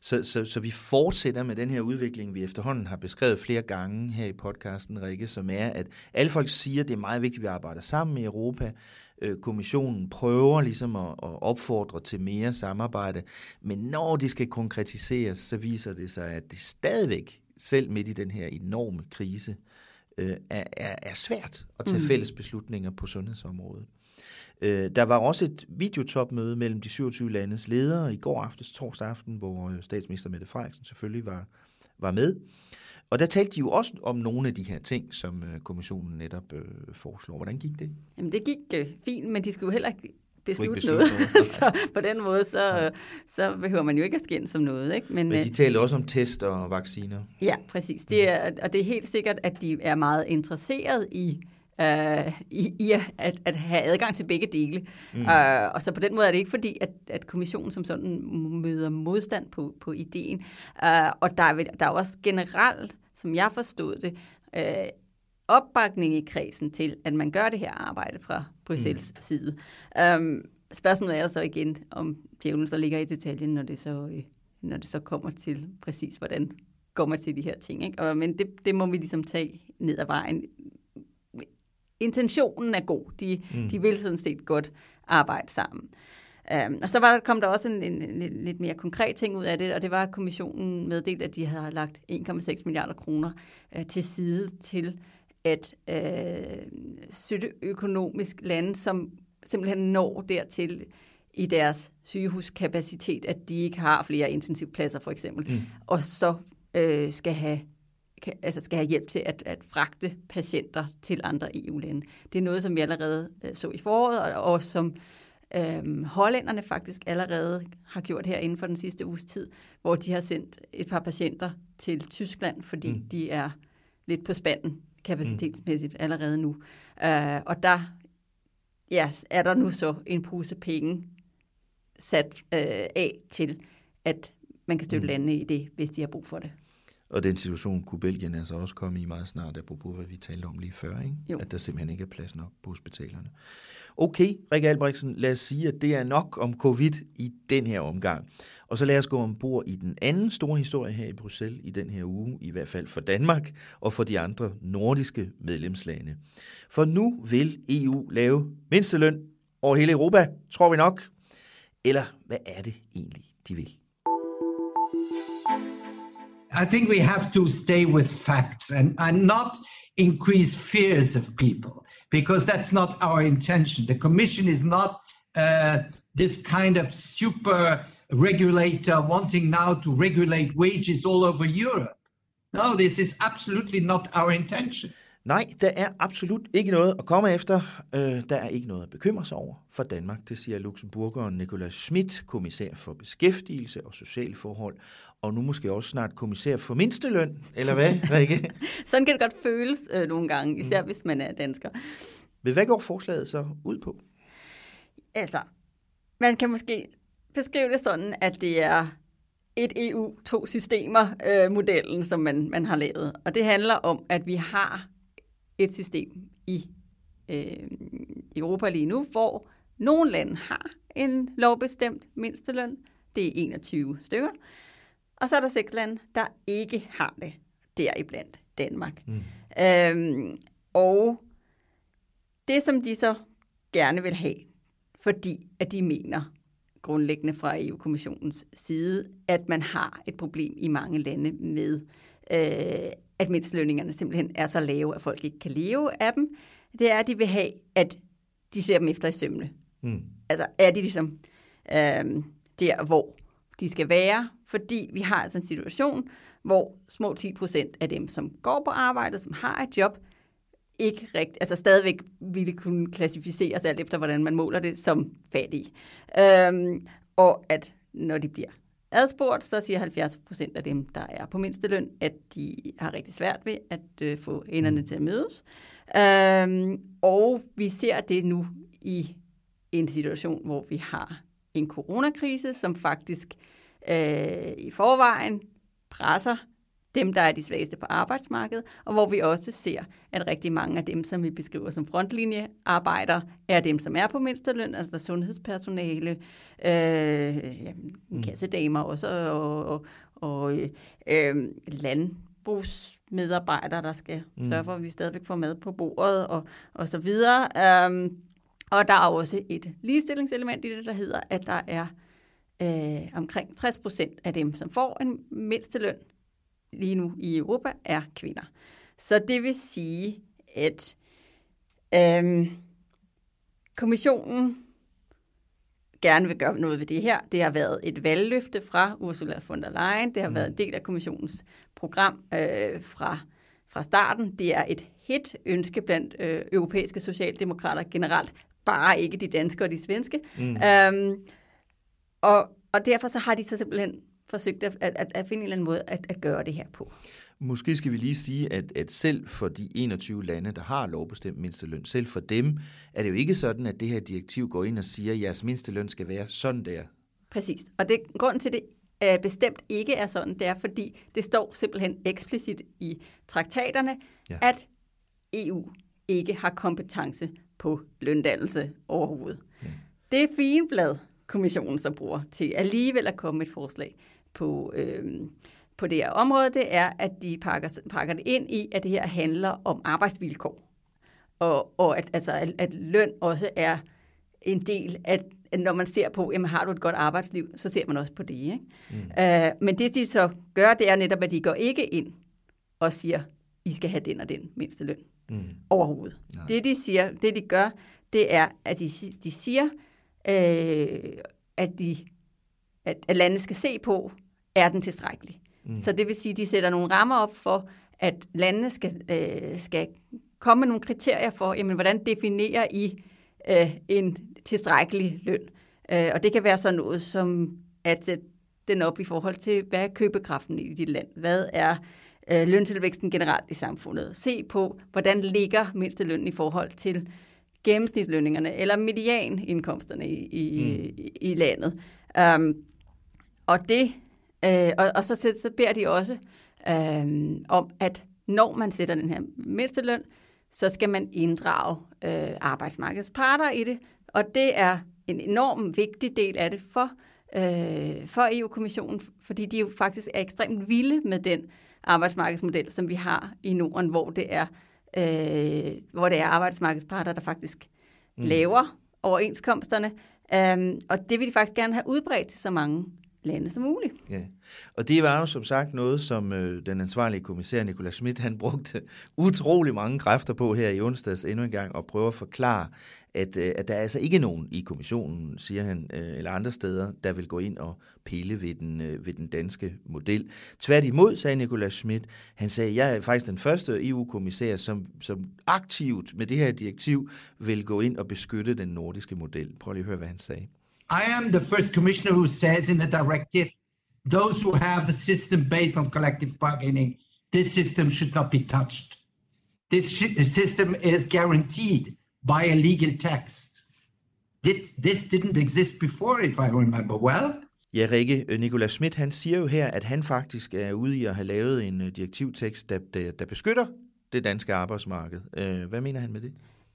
Så, så, så vi fortsætter med den her udvikling, vi efterhånden har beskrevet flere gange her i podcasten, Rikke, som er, at alle folk siger, at det er meget vigtigt, at vi arbejder sammen i Europa. Øh, kommissionen prøver ligesom at, at opfordre til mere samarbejde, men når det skal konkretiseres, så viser det sig, at det stadigvæk, selv midt i den her enorme krise, øh, er, er, svært at tage mm. fælles beslutninger på sundhedsområdet. Øh, der var også et videotopmøde mellem de 27 landes ledere i går aftes, torsdag aften, hvor øh, statsminister Mette Frederiksen selvfølgelig var, var med. Og der talte de jo også om nogle af de her ting, som øh, kommissionen netop øh, foreslår. Hvordan gik det? Jamen det gik øh, fint, men de skulle heller ikke beslutte, beslutte noget. noget. så på den måde, så, ja. så behøver man jo ikke at skændes som noget. Ikke? Men, men de øh, taler også om test og vacciner. Ja, præcis. Det er, og det er helt sikkert, at de er meget interesseret i øh, i, i at, at have adgang til begge dele. Mm. Øh, og så på den måde er det ikke fordi, at, at kommissionen som sådan møder modstand på, på ideen. Øh, og der er, der er også generelt, som jeg forstod det, øh, opbakning i kredsen til, at man gør det her arbejde fra Bruxelles mm. side. Um, spørgsmålet er så igen, om djævlen så ligger i detaljen, når det så, øh, når det så kommer til præcis, hvordan går man til de her ting. Ikke? Og, men det, det må vi ligesom tage ned ad vejen intentionen er god. De, mm. de vil sådan set godt arbejde sammen. Um, og så var, kom der også en, en, en, en lidt mere konkret ting ud af det, og det var, at kommissionen meddelte, at de havde lagt 1,6 milliarder kroner uh, til side til at uh, støtte økonomisk lande, som simpelthen når dertil i deres sygehuskapacitet, at de ikke har flere intensivpladser for eksempel, mm. og så uh, skal have kan, altså skal have hjælp til at, at fragte patienter til andre EU-lande. Det er noget, som vi allerede øh, så i foråret, og, og som øh, hollænderne faktisk allerede har gjort her inden for den sidste uges tid, hvor de har sendt et par patienter til Tyskland, fordi mm. de er lidt på spanden kapacitetsmæssigt allerede nu. Øh, og der ja, er der nu så en pose penge sat øh, af til, at man kan støtte mm. landene i det, hvis de har brug for det. Og den situation kunne Belgien altså også komme i meget snart, apropos hvad vi talte om lige før, ikke? Jo. at der simpelthen ikke er plads nok på hospitalerne. Okay, Rikke Albrechtsen, lad os sige, at det er nok om covid i den her omgang. Og så lad os gå ombord i den anden store historie her i Bruxelles i den her uge, i hvert fald for Danmark og for de andre nordiske medlemslande. For nu vil EU lave mindsteløn over hele Europa, tror vi nok. Eller hvad er det egentlig, de vil? I think we have to stay with facts and, and not increase fears of people because that's not our intention. The Commission is not uh, this kind of super regulator wanting now to regulate wages all over Europe. No, this is absolutely not our intention. Nej, der er absolut ikke noget at komme efter. Øh, der er ikke noget at bekymre sig over for Danmark. Det siger Luxemburgeren Nicolas Schmidt, kommissær for beskæftigelse og sociale forhold, og nu måske også snart kommissær for mindsteløn, eller hvad, Rikke? Sådan kan det godt føles øh, nogle gange, især mm. hvis man er dansker. Men hvad går forslaget så ud på? Altså, man kan måske beskrive det sådan, at det er et EU, to systemer-modellen, øh, som man, man har lavet. Og det handler om, at vi har et system i øh, Europa lige nu, hvor nogle lande har en lovbestemt mindsteløn. Det er 21 stykker. Og så er der seks lande, der ikke har det. Deriblandt Danmark. Mm. Øhm, og det, som de så gerne vil have, fordi at de mener grundlæggende fra EU-kommissionens side, at man har et problem i mange lande med, øh, at mindstelønningerne simpelthen er så lave, at folk ikke kan leve af dem, det er, at de vil have, at de ser dem efter i sømne. Mm. Altså er de ligesom øh, der, hvor de skal være, fordi vi har altså en situation, hvor små 10 procent af dem, som går på arbejde, som har et job, ikke rigtigt, altså stadigvæk ville kunne klassificeres alt efter, hvordan man måler det, som fattige. Øhm, og at når de bliver adspurgt, så siger 70 procent af dem, der er på mindsteløn, at de har rigtig svært ved at øh, få enderne til at mødes. Øhm, og vi ser det nu i en situation, hvor vi har en coronakrise, som faktisk øh, i forvejen presser dem, der er de svageste på arbejdsmarkedet, og hvor vi også ser, at rigtig mange af dem, som vi beskriver som frontlinjearbejdere, er dem, som er på mindsteløn, altså sundhedspersonale, øh, mm. kassedamer også, og, og, og øh, landbrugsmedarbejdere, der skal mm. sørge for, at vi stadigvæk får mad på bordet, og, og så videre. Um, og der er også et ligestillingselement i det, der hedder, at der er øh, omkring 60 procent af dem, som får en mindsteløn, lige nu i Europa er kvinder. Så det vil sige, at øhm, kommissionen gerne vil gøre noget ved det her. Det har været et valgløfte fra Ursula von der Leyen. Det har mm. været en del af kommissionens program øh, fra, fra starten. Det er et hit ønske blandt øh, europæiske socialdemokrater generelt. Bare ikke de danske og de svenske. Mm. Øhm, og, og derfor så har de så simpelthen forsøgt at, at, at finde en eller anden måde at, at gøre det her på. Måske skal vi lige sige, at, at selv for de 21 lande, der har lovbestemt mindsteløn, selv for dem er det jo ikke sådan, at det her direktiv går ind og siger, at jeres mindsteløn skal være sådan der. Præcis. Og det, grunden til det øh, bestemt ikke er sådan, det er, fordi det står simpelthen eksplicit i traktaterne, ja. at EU ikke har kompetence på løndannelse overhovedet. Ja. Det er fine blad, kommissionen så bruger til alligevel at komme et forslag på, øh, på det her område, det er, at de pakker, pakker det ind i, at det her handler om arbejdsvilkår. Og, og at, altså, at, at løn også er en del af, at når man ser på, jamen har du et godt arbejdsliv, så ser man også på det. Ikke? Mm. Øh, men det de så gør, det er netop, at de går ikke ind og siger, I skal have den og den mindste løn mm. overhovedet. Nej. Det de siger, det de gør, det er, at de, de siger, øh, at, de, at, at landene skal se på, er den tilstrækkelig. Mm. Så det vil sige, at de sætter nogle rammer op for, at landene skal, øh, skal komme med nogle kriterier for, jamen, hvordan definerer I øh, en tilstrækkelig løn. Øh, og det kan være sådan noget som at sætte den op i forhold til, hvad er købekraften i dit land? Hvad er øh, løntilvæksten generelt i samfundet? Se på, hvordan ligger mindstelønnen i forhold til gennemsnitslønningerne eller medianindkomsterne i, i, mm. i, i landet. Um, og det øh, og, og så, så beder de også øh, om, at når man sætter den her mindsteløn, så skal man inddrage øh, arbejdsmarkedets parter i det, og det er en enorm vigtig del af det for, øh, for EU-kommissionen, fordi de jo faktisk er ekstremt vilde med den arbejdsmarkedsmodel, som vi har i Norden, hvor det er, øh, hvor det er arbejdsmarkedsparter, der faktisk mm. laver overenskomsterne. Um, og det vil de faktisk gerne have udbredt til så mange lande som muligt. Ja. Og det var jo som sagt noget, som øh, den ansvarlige kommissær Nicolas Schmidt, han brugte utrolig mange kræfter på her i onsdags endnu en gang, og prøve at forklare, at, øh, at der er altså ikke nogen i kommissionen, siger han, øh, eller andre steder, der vil gå ind og pille ved den, øh, ved den danske model. Tværtimod, sagde Nicolas Schmidt, han sagde, jeg er faktisk den første EU-kommissær, som, som aktivt med det her direktiv vil gå ind og beskytte den nordiske model. Prøv lige at høre, hvad han sagde. I am the first commissioner who says in the directive those who have a system based on collective bargaining, this system should not be touched. This system is guaranteed by a legal text. This didn't exist before, if I remember well. Ja, Rikke, øh, Nicolas Schmidt, han siger jo her, at han faktisk er ude i at have lavet en øh, direktivtekst, der, der, der beskytter det danske arbejdsmarked. Øh, hvad mener han med det?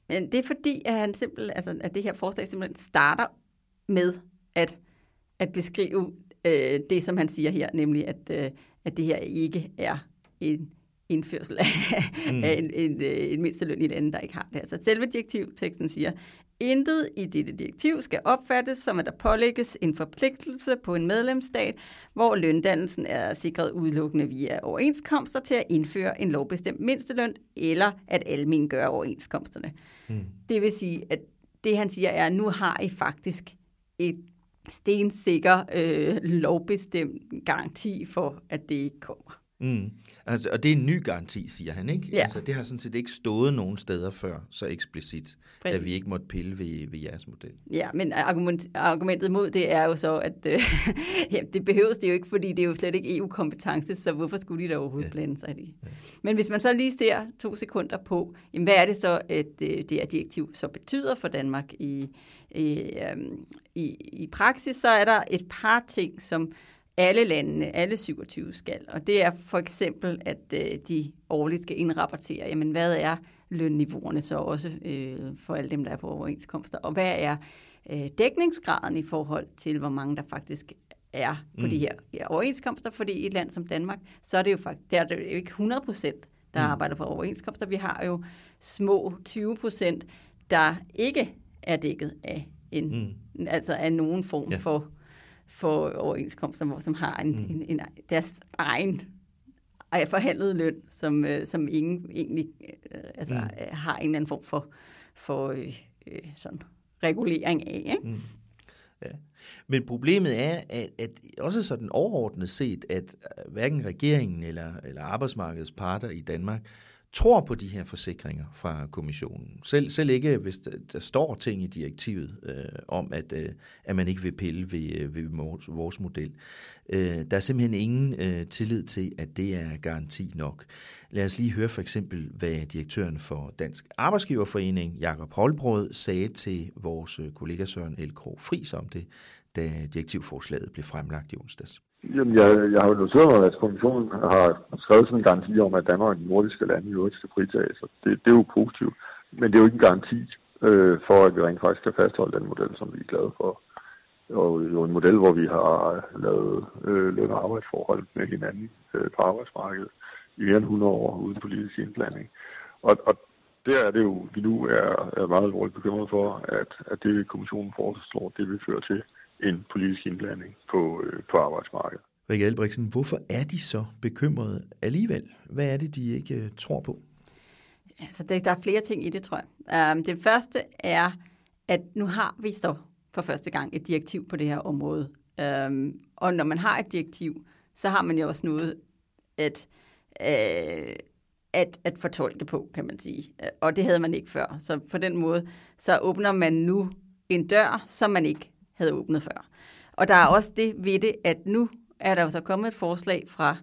Det er fordi, at, han simpelthen, altså, at det her forslag simpelthen starter med at, at beskrive øh, det, som han siger her, nemlig at, øh, at det her ikke er en indførsel af, mm. af en, en, øh, en mindsteløn i lande, der ikke har det. Altså selve direktivteksten siger, intet i dette direktiv skal opfattes som, at der pålægges en forpligtelse på en medlemsstat, hvor løndannelsen er sikret udelukkende via overenskomster til at indføre en lovbestemt mindsteløn, eller at almen gøre overenskomsterne. Mm. Det vil sige, at det han siger er, at nu har I faktisk et stensikker øh, lovbestemt garanti for, at det ikke kommer. Mm. Altså, og det er en ny garanti, siger han, ikke? Ja. Altså, det har sådan set ikke stået nogen steder før, så eksplicit, Præcis. at vi ikke måtte pille ved, ved jeres model. Ja, men argument, argumentet mod det er jo så, at øh, ja, det behøves det jo ikke, fordi det er jo slet ikke EU-kompetence, så hvorfor skulle de da overhovedet ja. blande sig i det? Ja. Men hvis man så lige ser to sekunder på, jamen, hvad er det så, at øh, det her direktiv så betyder for Danmark i, i, øh, i, i praksis, så er der et par ting, som alle landene, alle 27 skal. Og det er for eksempel, at øh, de årligt skal indrapportere, jamen hvad er lønniveauerne så også øh, for alle dem, der er på overenskomster, og hvad er øh, dækningsgraden i forhold til, hvor mange der faktisk er på mm. de her ja, overenskomster, fordi i et land som Danmark, så er det jo faktisk, det er det jo ikke 100 procent, der mm. arbejder på overenskomster. Vi har jo små 20 procent, der ikke er dækket af en, mm. altså af nogen form ja. for for overenskomster, som har en, mm. en, en, deres egen forhandlet løn, som, øh, som ingen egentlig øh, altså, mm. Øh, har en eller anden form for, for øh, øh, sådan regulering af. Ikke? Mm. Ja. Men problemet er, at, at også sådan overordnet set, at hverken regeringen eller, eller arbejdsmarkedets parter i Danmark tror på de her forsikringer fra kommissionen. Selv, selv ikke, hvis der, der står ting i direktivet øh, om, at, øh, at man ikke vil pille ved, øh, ved vores, vores model. Øh, der er simpelthen ingen øh, tillid til, at det er garanti nok. Lad os lige høre for eksempel, hvad direktøren for Dansk Arbejdsgiverforening, Jakob Holbrød, sagde til vores øh, kollega Søren L. Kro Fris om det, da direktivforslaget blev fremlagt i onsdags. Jamen, jeg, jeg har jo noteret mig, at kommissionen har skrevet sådan en garanti om, at Danmark og de nordiske lande i øvrigt skal fritages. Så det, det er jo positivt. Men det er jo ikke en garanti øh, for, at vi rent faktisk kan fastholde den model, som vi er glade for. Og jo en model, hvor vi har øh, lavet øh, løn- og arbejdsforhold med hinanden øh, på arbejdsmarkedet i mere end 100 år uden politisk indblanding. Og, og der er det jo, vi nu er, er meget alvorligt bekymret for, at, at det kommissionen foreslår, det vil føre til en politisk indblanding på, øh, på arbejdsmarkedet. Rikke Albrechtsen, hvorfor er de så bekymrede alligevel? Hvad er det, de ikke øh, tror på? Altså, det, der er flere ting i det, tror jeg. Um, det første er, at nu har vi så for første gang et direktiv på det her område. Um, og når man har et direktiv, så har man jo også noget at, uh, at, at fortolke på, kan man sige. Og det havde man ikke før. Så på den måde, så åbner man nu en dør, som man ikke havde åbnet før. Og der er også det ved det, at nu er der jo så kommet et forslag fra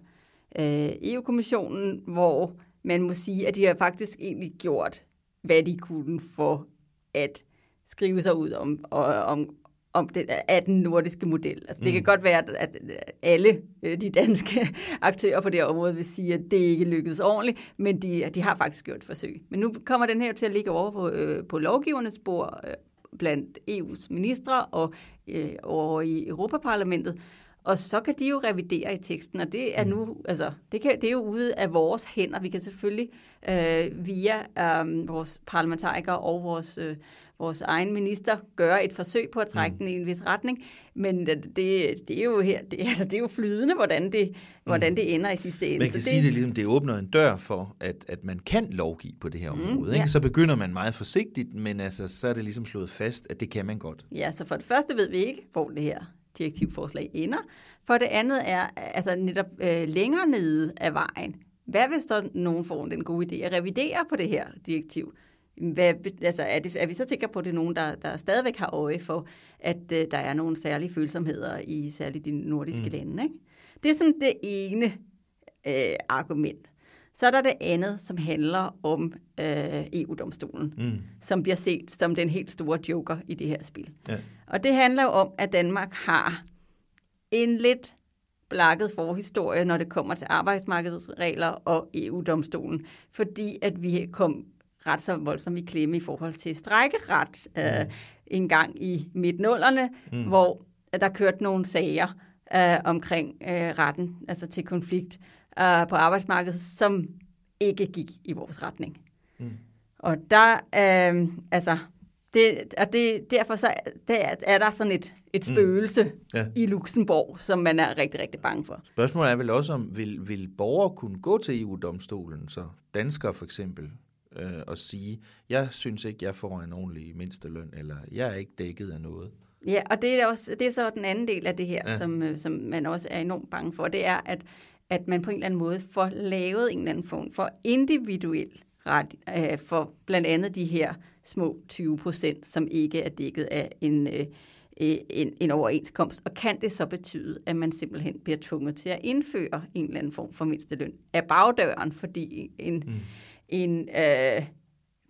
øh, EU-kommissionen, hvor man må sige, at de har faktisk egentlig gjort, hvad de kunne for at skrive sig ud om, om, om det, af den nordiske model. Altså, det mm. kan godt være, at, alle øh, de danske aktører på det område vil sige, at det ikke lykkedes ordentligt, men de, de har faktisk gjort et forsøg. Men nu kommer den her til at ligge over på, øh, på lovgivernes spor øh, blandt EU's ministre og øh, over i Europaparlamentet, og så kan de jo revidere i teksten, og det er mm. nu, altså, det, kan, det er jo ude af vores hænder. Vi kan selvfølgelig øh, via øh, vores parlamentarikere og vores, øh, vores egen minister gøre et forsøg på at trække mm. den i en vis retning, men det, det er jo her, det, altså, det er jo flydende, hvordan det, mm. hvordan det ender i sidste ende. Man kan så sige, det, det, ligesom, det åbner en dør for, at, at man kan lovgive på det her mm, område. Mm, ikke? Ja. Så begynder man meget forsigtigt, men altså, så er det ligesom slået fast, at det kan man godt. Ja, så for det første ved vi ikke, hvor det her direktivforslag ender. For det andet er altså netop øh, længere nede af vejen. Hvad hvis der nogen får den gode idé at revidere på det her direktiv? Hvad, altså er, det, er vi så sikre på, at det er nogen, der, der stadigvæk har øje for, at øh, der er nogle særlige følsomheder i særligt de nordiske mm. lande? Ikke? Det er sådan det ene øh, argument. Så er der det andet, som handler om øh, EU-domstolen, mm. som bliver set som den helt store joker i det her spil. Ja. Og det handler jo om, at Danmark har en lidt blakket forhistorie, når det kommer til arbejdsmarkedsregler og EU-domstolen, fordi at vi kom ret så voldsomt i klemme i forhold til strækkeret øh, mm. en gang i midt-nullerne, mm. hvor der kørte nogle sager øh, omkring øh, retten altså til konflikt øh, på arbejdsmarkedet, som ikke gik i vores retning. Mm. Og der, øh, altså, det, og det, derfor så, der er der sådan et, et mm. spøgelse mm. ja. i Luxembourg, som man er rigtig, rigtig bange for. Spørgsmålet er vel også, om vil, vil borgere kunne gå til EU-domstolen, så danskere for eksempel, øh, og sige, jeg synes ikke, jeg får en ordentlig mindsteløn, eller jeg er ikke dækket af noget. Ja, og det er, også, det er så den anden del af det her, ja. som, øh, som man også er enormt bange for, det er, at, at man på en eller anden måde får lavet en eller anden form for individuel ret øh, for blandt andet de her små 20 procent, som ikke er dækket af en, øh, en, en overenskomst. Og kan det så betyde, at man simpelthen bliver tvunget til at indføre en eller anden form for mindsteløn af bagdøren, fordi en, mm. en øh,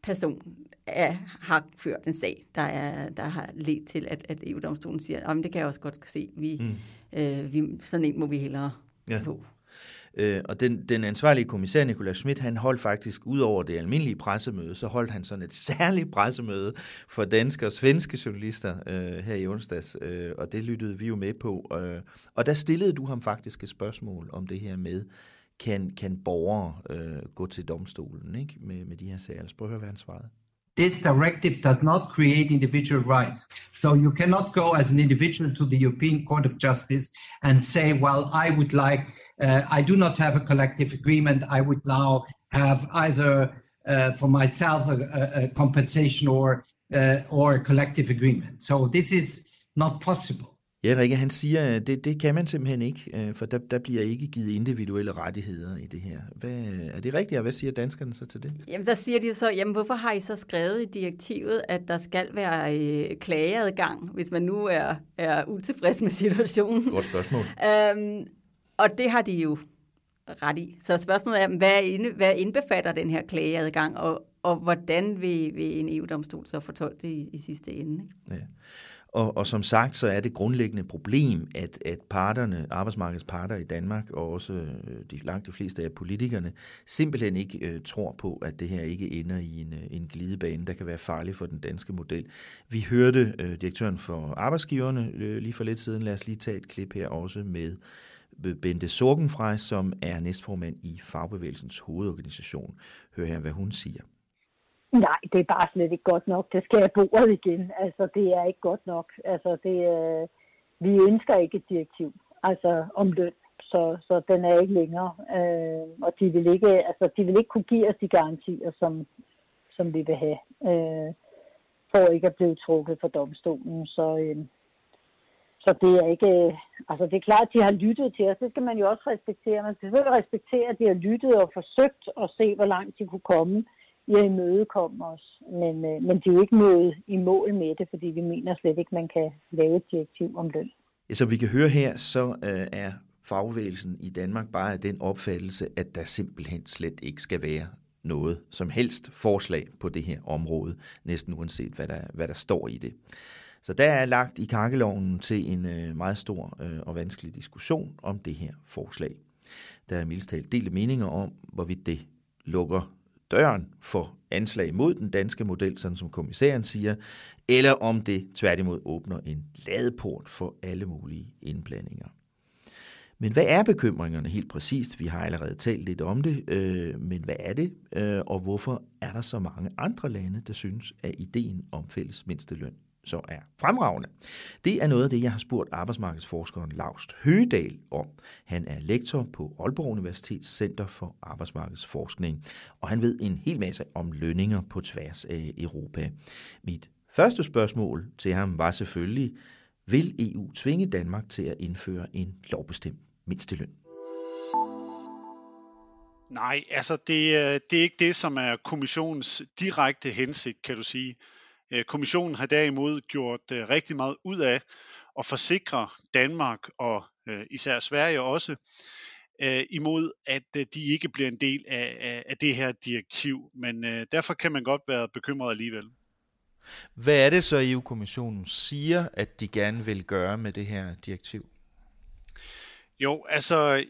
person er, har ført en sag, der, er, der har ledt til, at, at EU-domstolen siger, at det kan jeg også godt se, vi, mm. øh, vi, sådan en må vi hellere ja. få. Øh, og den, den ansvarlige kommissær, Nikolaj Schmidt, han holdt faktisk ud over det almindelige pressemøde, så holdt han sådan et særligt pressemøde for danske og svenske journalister øh, her i onsdags, øh, og det lyttede vi jo med på. Øh, og der stillede du ham faktisk et spørgsmål om det her med, kan, kan borgere øh, gå til domstolen ikke? Med, med de her sager? Lad os prøve at høre, hvad han svarede. This directive does not create individual rights. So you cannot go as an individual to the European Court of Justice and say, well, I would like uh, I do not have a collective agreement. I would now have either uh, for myself a, a compensation or uh, or a collective agreement. So this is not possible. Ja, Rikke, han siger, at det, det kan man simpelthen ikke, øh, for der, der bliver ikke givet individuelle rettigheder i det her. Hvad, er det rigtigt, og hvad siger danskerne så til det? Jamen, der siger de så, jamen hvorfor har I så skrevet i direktivet, at der skal være øh, klageadgang, hvis man nu er, er utilfreds med situationen? Godt spørgsmål. øhm, og det har de jo ret i. Så spørgsmålet er, hvad, inde, hvad indbefatter den her klageadgang, og, og hvordan vil, vil en EU-domstol så fortolke det i, i sidste ende? Ikke? Ja. Og, og som sagt, så er det grundlæggende problem, at, at parterne, arbejdsmarkedets parter i Danmark, og også øh, de, langt de fleste af politikerne, simpelthen ikke øh, tror på, at det her ikke ender i en, øh, en glidebane, der kan være farlig for den danske model. Vi hørte øh, direktøren for arbejdsgiverne øh, lige for lidt siden. Lad os lige tage et klip her også med Bente Sorgenfrej, som er næstformand i Fagbevægelsens hovedorganisation. Hør her, hvad hun siger. Nej, det er bare slet ikke godt nok. Det skal jeg bordet igen. Altså, det er ikke godt nok. Altså, det, øh, vi ønsker ikke et direktiv altså, om løn, så, så den er ikke længere. Øh, og de vil ikke, altså, de vil ikke kunne give os de garantier, som, som vi vil have, øh, for ikke at blive trukket for domstolen. Så, øh, så det er ikke, øh, altså det er klart, at de har lyttet til os. Det skal man jo også respektere. Man skal selvfølgelig respektere, at de har lyttet og forsøgt at se, hvor langt de kunne komme i at imødekomme os. Men, øh, men de er jo ikke nået i mål med det, fordi vi mener slet ikke, man kan lave et direktiv om løn. Ja, som vi kan høre her, så øh, er fagbevægelsen i Danmark bare af den opfattelse, at der simpelthen slet ikke skal være noget som helst forslag på det her område, næsten uanset hvad der, hvad der står i det. Så der er lagt i kakkeloven til en øh, meget stor øh, og vanskelig diskussion om det her forslag. Der er mildest talt delte meninger om, hvorvidt det lukker døren for anslag mod den danske model, sådan som kommissæren siger, eller om det tværtimod åbner en ladeport for alle mulige indblandinger. Men hvad er bekymringerne helt præcist? Vi har allerede talt lidt om det, øh, men hvad er det, øh, og hvorfor er der så mange andre lande, der synes, at ideen om fælles mindsteløn så er fremragende. Det er noget af det, jeg har spurgt arbejdsmarkedsforskeren Laust Høgedal om. Han er lektor på Aalborg Universitets Center for Arbejdsmarkedsforskning, og han ved en hel masse om lønninger på tværs af Europa. Mit første spørgsmål til ham var selvfølgelig, vil EU tvinge Danmark til at indføre en lovbestemt mindsteløn? Nej, altså det, øh, det er ikke det, som er kommissionens direkte hensigt, kan du sige. Øh, kommissionen har derimod gjort øh, rigtig meget ud af at forsikre Danmark og øh, især Sverige også imod, at de ikke bliver en del af, af det her direktiv. Men derfor kan man godt være bekymret alligevel. Hvad er det så, EU-kommissionen siger, at de gerne vil gøre med det her direktiv? Jo, altså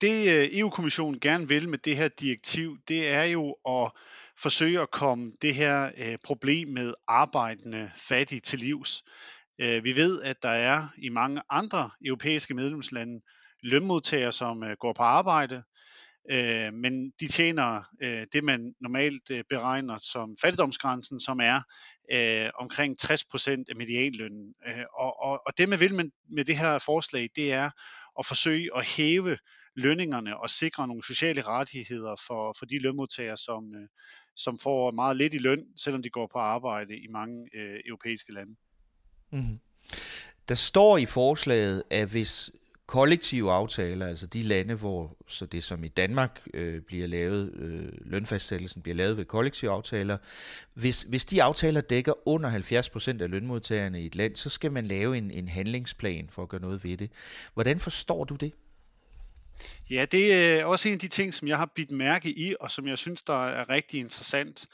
det EU-kommissionen gerne vil med det her direktiv, det er jo at forsøge at komme det her øh, problem med arbejdende fattige til livs. Øh, vi ved, at der er i mange andre europæiske medlemslande lønmodtagere, som øh, går på arbejde, øh, men de tjener øh, det, man normalt øh, beregner som fattigdomsgrænsen, som er øh, omkring 60% af medianlønnen. Øh, og, og, og det, man vil med, med det her forslag, det er at forsøge at hæve lønningerne og sikre nogle sociale rettigheder for, for de lønmodtagere, som, øh, som får meget lidt i løn, selvom de går på arbejde i mange øh, europæiske lande. Mm. Der står i forslaget, at hvis kollektive aftaler, altså de lande, hvor så det som i Danmark øh, bliver lavet, øh, lønfastsættelsen bliver lavet ved kollektive aftaler, hvis, hvis de aftaler dækker under 70% af lønmodtagerne i et land, så skal man lave en, en handlingsplan for at gøre noget ved det. Hvordan forstår du det? Ja, det er øh, også en af de ting, som jeg har bidt mærke i, og som jeg synes, der er rigtig interessant,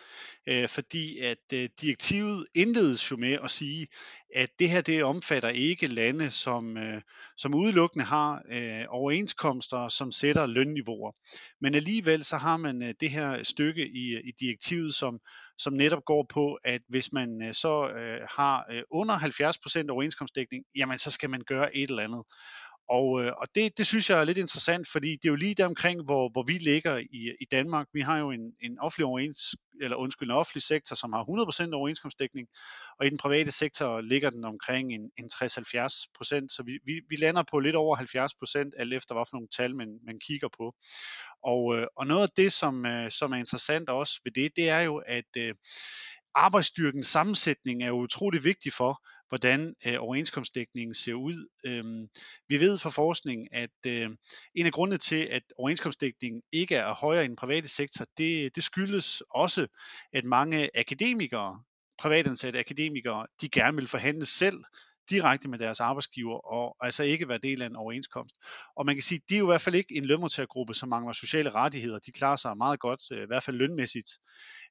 øh, fordi at øh, direktivet indledes jo med at sige, at det her det omfatter ikke lande, som, som udelukkende har overenskomster, som sætter lønniveauer. Men alligevel så har man det her stykke i, i direktivet, som, som netop går på, at hvis man så har under 70% overenskomstdækning, jamen så skal man gøre et eller andet. Og, øh, og det, det synes jeg er lidt interessant, fordi det er jo lige der omkring, hvor, hvor vi ligger i, i Danmark. Vi har jo en, en offentlig overens, eller undskyld, en offentlig sektor, som har 100% overenskomstdækning, og i den private sektor ligger den omkring en, en 60-70%, så vi, vi, vi lander på lidt over 70%, alt efter hvad for nogle tal man, man kigger på. Og, øh, og noget af det, som, øh, som er interessant også ved det, det er jo, at øh, arbejdsstyrkens sammensætning er utrolig vigtig for, hvordan øh, overenskomstdækningen ser ud. Øhm, vi ved fra forskning, at øh, en af grundene til, at overenskomstdækningen ikke er højere i den private sektor, det, det skyldes også, at mange akademikere, privatansatte akademikere, de gerne vil forhandle selv direkte med deres arbejdsgiver, og altså ikke være del af en overenskomst. Og man kan sige, at de er jo i hvert fald ikke en lønmodtagergruppe, som mangler sociale rettigheder. De klarer sig meget godt, øh, i hvert fald lønmæssigt.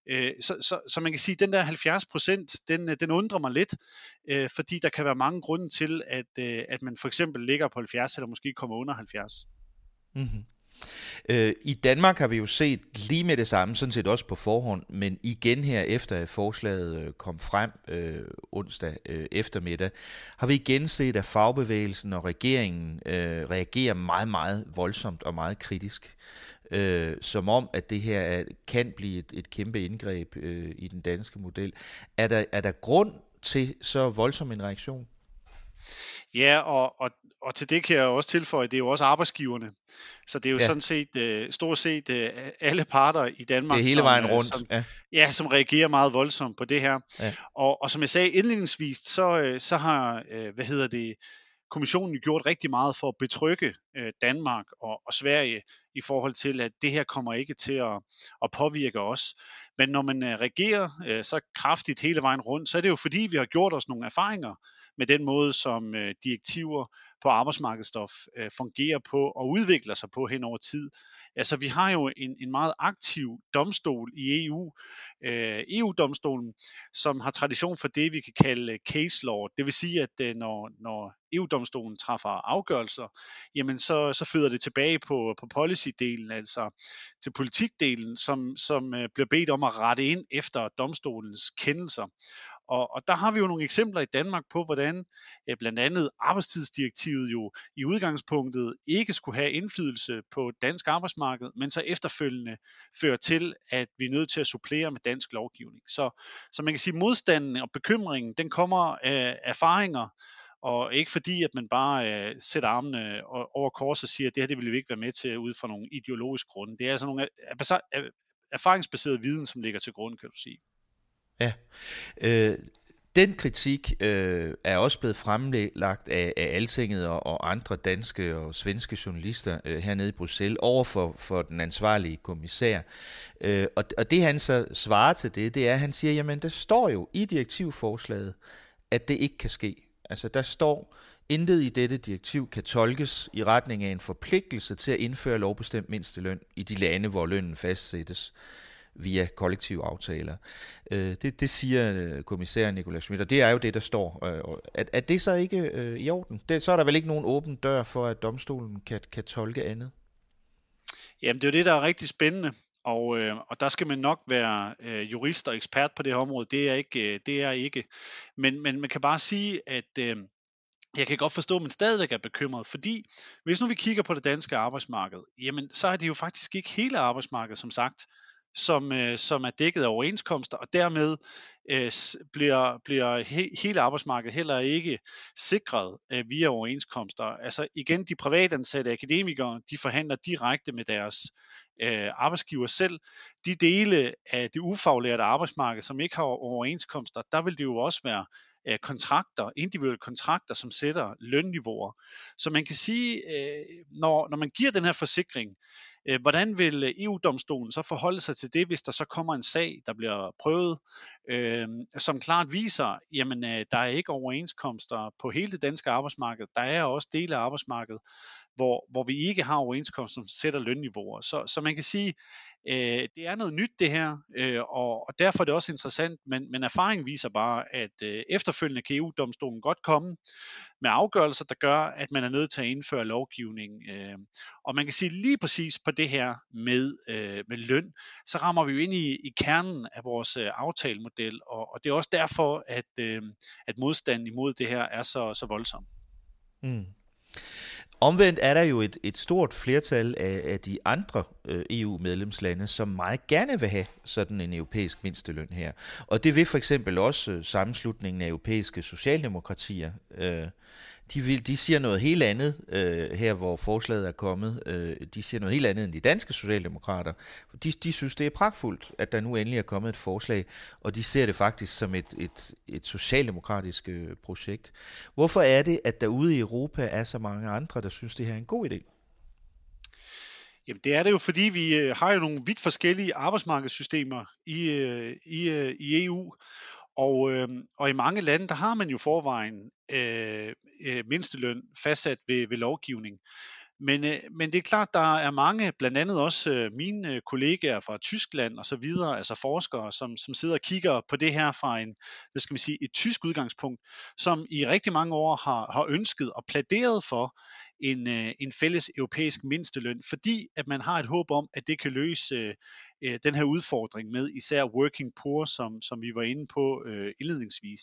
Øh, så, så, så man kan sige, at den der 70 procent, den, øh, den undrer mig lidt, fordi der kan være mange grunde til, at, at man for eksempel ligger på 70, eller måske kommer under 70. Mm-hmm. Øh, I Danmark har vi jo set lige med det samme, sådan set også på forhånd, men igen her efter at forslaget øh, kom frem øh, onsdag øh, eftermiddag, har vi igen set, at fagbevægelsen og regeringen øh, reagerer meget, meget voldsomt og meget kritisk. Øh, som om, at det her er, kan blive et, et kæmpe indgreb øh, i den danske model. Er der, er der grund til så voldsom en reaktion? Ja, og, og, og til det kan jeg også tilføje, det er jo også arbejdsgiverne. Så det er jo ja. sådan set uh, stort set uh, alle parter i Danmark, det er hele vejen som, rundt. Som, ja. ja, som reagerer meget voldsomt på det her. Ja. Og, og som jeg sagde indledningsvis, så, uh, så har, hvad hedder det, kommissionen gjort rigtig meget for at betrygge uh, Danmark og, og Sverige i forhold til, at det her kommer ikke til at, at påvirke os. Men når man reagerer uh, så kraftigt hele vejen rundt, så er det jo fordi, vi har gjort os nogle erfaringer med den måde, som øh, direktiver på arbejdsmarkedsstof øh, fungerer på og udvikler sig på hen over tid. Altså vi har jo en, en meget aktiv domstol i EU, øh, EU-domstolen, som har tradition for det, vi kan kalde øh, case law. Det vil sige, at øh, når, når EU-domstolen træffer afgørelser, jamen så, så føder det tilbage på, på policy-delen, altså til politikdelen, som, som øh, bliver bedt om at rette ind efter domstolens kendelser. Og, og der har vi jo nogle eksempler i Danmark på, hvordan eh, blandt andet arbejdstidsdirektivet jo i udgangspunktet ikke skulle have indflydelse på dansk arbejdsmarked, men så efterfølgende fører til, at vi er nødt til at supplere med dansk lovgivning. Så, så man kan sige, at modstanden og bekymringen, den kommer af erfaringer, og ikke fordi, at man bare øh, sætter armene øh, over kors og siger, at det her det vil vi ikke være med til ud fra nogle ideologiske grunde. Det er altså nogle erfaringsbaseret viden, som ligger til grund, kan du sige. Ja. Øh, den kritik øh, er også blevet fremlagt af, af Altinget og, og andre danske og svenske journalister øh, hernede i Bruxelles over for, for den ansvarlige kommissær. Øh, og, og det han så svarer til det, det er, at han siger, jamen der står jo i direktivforslaget, at det ikke kan ske. Altså der står, intet i dette direktiv kan tolkes i retning af en forpligtelse til at indføre lovbestemt mindsteløn i de lande, hvor lønnen fastsættes via kollektive aftaler. Øh, det, det siger øh, kommissær Nicolas Schmidt, og det er jo det, der står. Øh, er, er det så ikke øh, i orden? Det, så er der vel ikke nogen åben dør for, at domstolen kan, kan tolke andet? Jamen, det er jo det, der er rigtig spændende. Og, øh, og der skal man nok være øh, jurist og ekspert på det her område. Det er ikke. Øh, det er ikke. Men, men man kan bare sige, at øh, jeg kan godt forstå, at man stadigvæk er bekymret, fordi hvis nu vi kigger på det danske arbejdsmarked, jamen så er det jo faktisk ikke hele arbejdsmarkedet, som sagt, som, øh, som er dækket af overenskomster, og dermed øh, bliver, bliver he, hele arbejdsmarkedet heller ikke sikret øh, via overenskomster. Altså igen, de privatansatte akademikere, de forhandler direkte med deres øh, arbejdsgiver selv. De dele af det ufaglærte arbejdsmarked, som ikke har overenskomster, der vil det jo også være øh, kontrakter, individuelle kontrakter, som sætter lønniveauer. Så man kan sige, øh, når, når man giver den her forsikring, Øh, hvordan vil EU-domstolen så forholde sig til det, hvis der så kommer en sag, der bliver prøvet, øh, som klart viser, jamen øh, der er ikke overenskomster på hele det danske arbejdsmarked. Der er også dele af arbejdsmarkedet, hvor, hvor vi ikke har overenskomst, som sætter lønniveauer. Så, så man kan sige, øh, det er noget nyt det her, øh, og, og derfor er det også interessant, men, men erfaringen viser bare, at øh, efterfølgende kan EU-domstolen godt komme med afgørelser, der gør, at man er nødt til at indføre lovgivning. Øh, og man kan sige lige præcis på det her med, øh, med løn, så rammer vi jo ind i, i kernen af vores øh, aftalemodel, og, og det er også derfor, at, øh, at modstanden imod det her er så, så voldsom. Mm. Omvendt er der jo et, et stort flertal af, af de andre øh, EU-medlemslande, som meget gerne vil have sådan en europæisk mindsteløn her. Og det vil for eksempel også øh, sammenslutningen af europæiske socialdemokratier. Øh, de, vil, de siger noget helt andet øh, her, hvor forslaget er kommet. Øh, de siger noget helt andet end de danske socialdemokrater. De, de synes, det er pragtfuldt, at der nu endelig er kommet et forslag, og de ser det faktisk som et, et, et socialdemokratisk øh, projekt. Hvorfor er det, at der ude i Europa er så mange andre, der synes, det her er en god idé? Jamen det er det jo, fordi vi øh, har jo nogle vidt forskellige arbejdsmarkedssystemer i, øh, i, øh, i EU, og, øh, og i mange lande, der har man jo forvejen øh, øh, mindsteløn fastsat ved, ved lovgivning. Men, øh, men det er klart, der er mange, blandt andet også øh, mine øh, kollegaer fra Tyskland og så videre, altså forskere, som, som sidder og kigger på det her fra en, hvad skal man sige, et tysk udgangspunkt, som i rigtig mange år har, har ønsket og pladeret for en, øh, en fælles europæisk mindsteløn, fordi at man har et håb om, at det kan løse øh, øh, den her udfordring med især working poor, som, som vi var inde på øh, indledningsvis.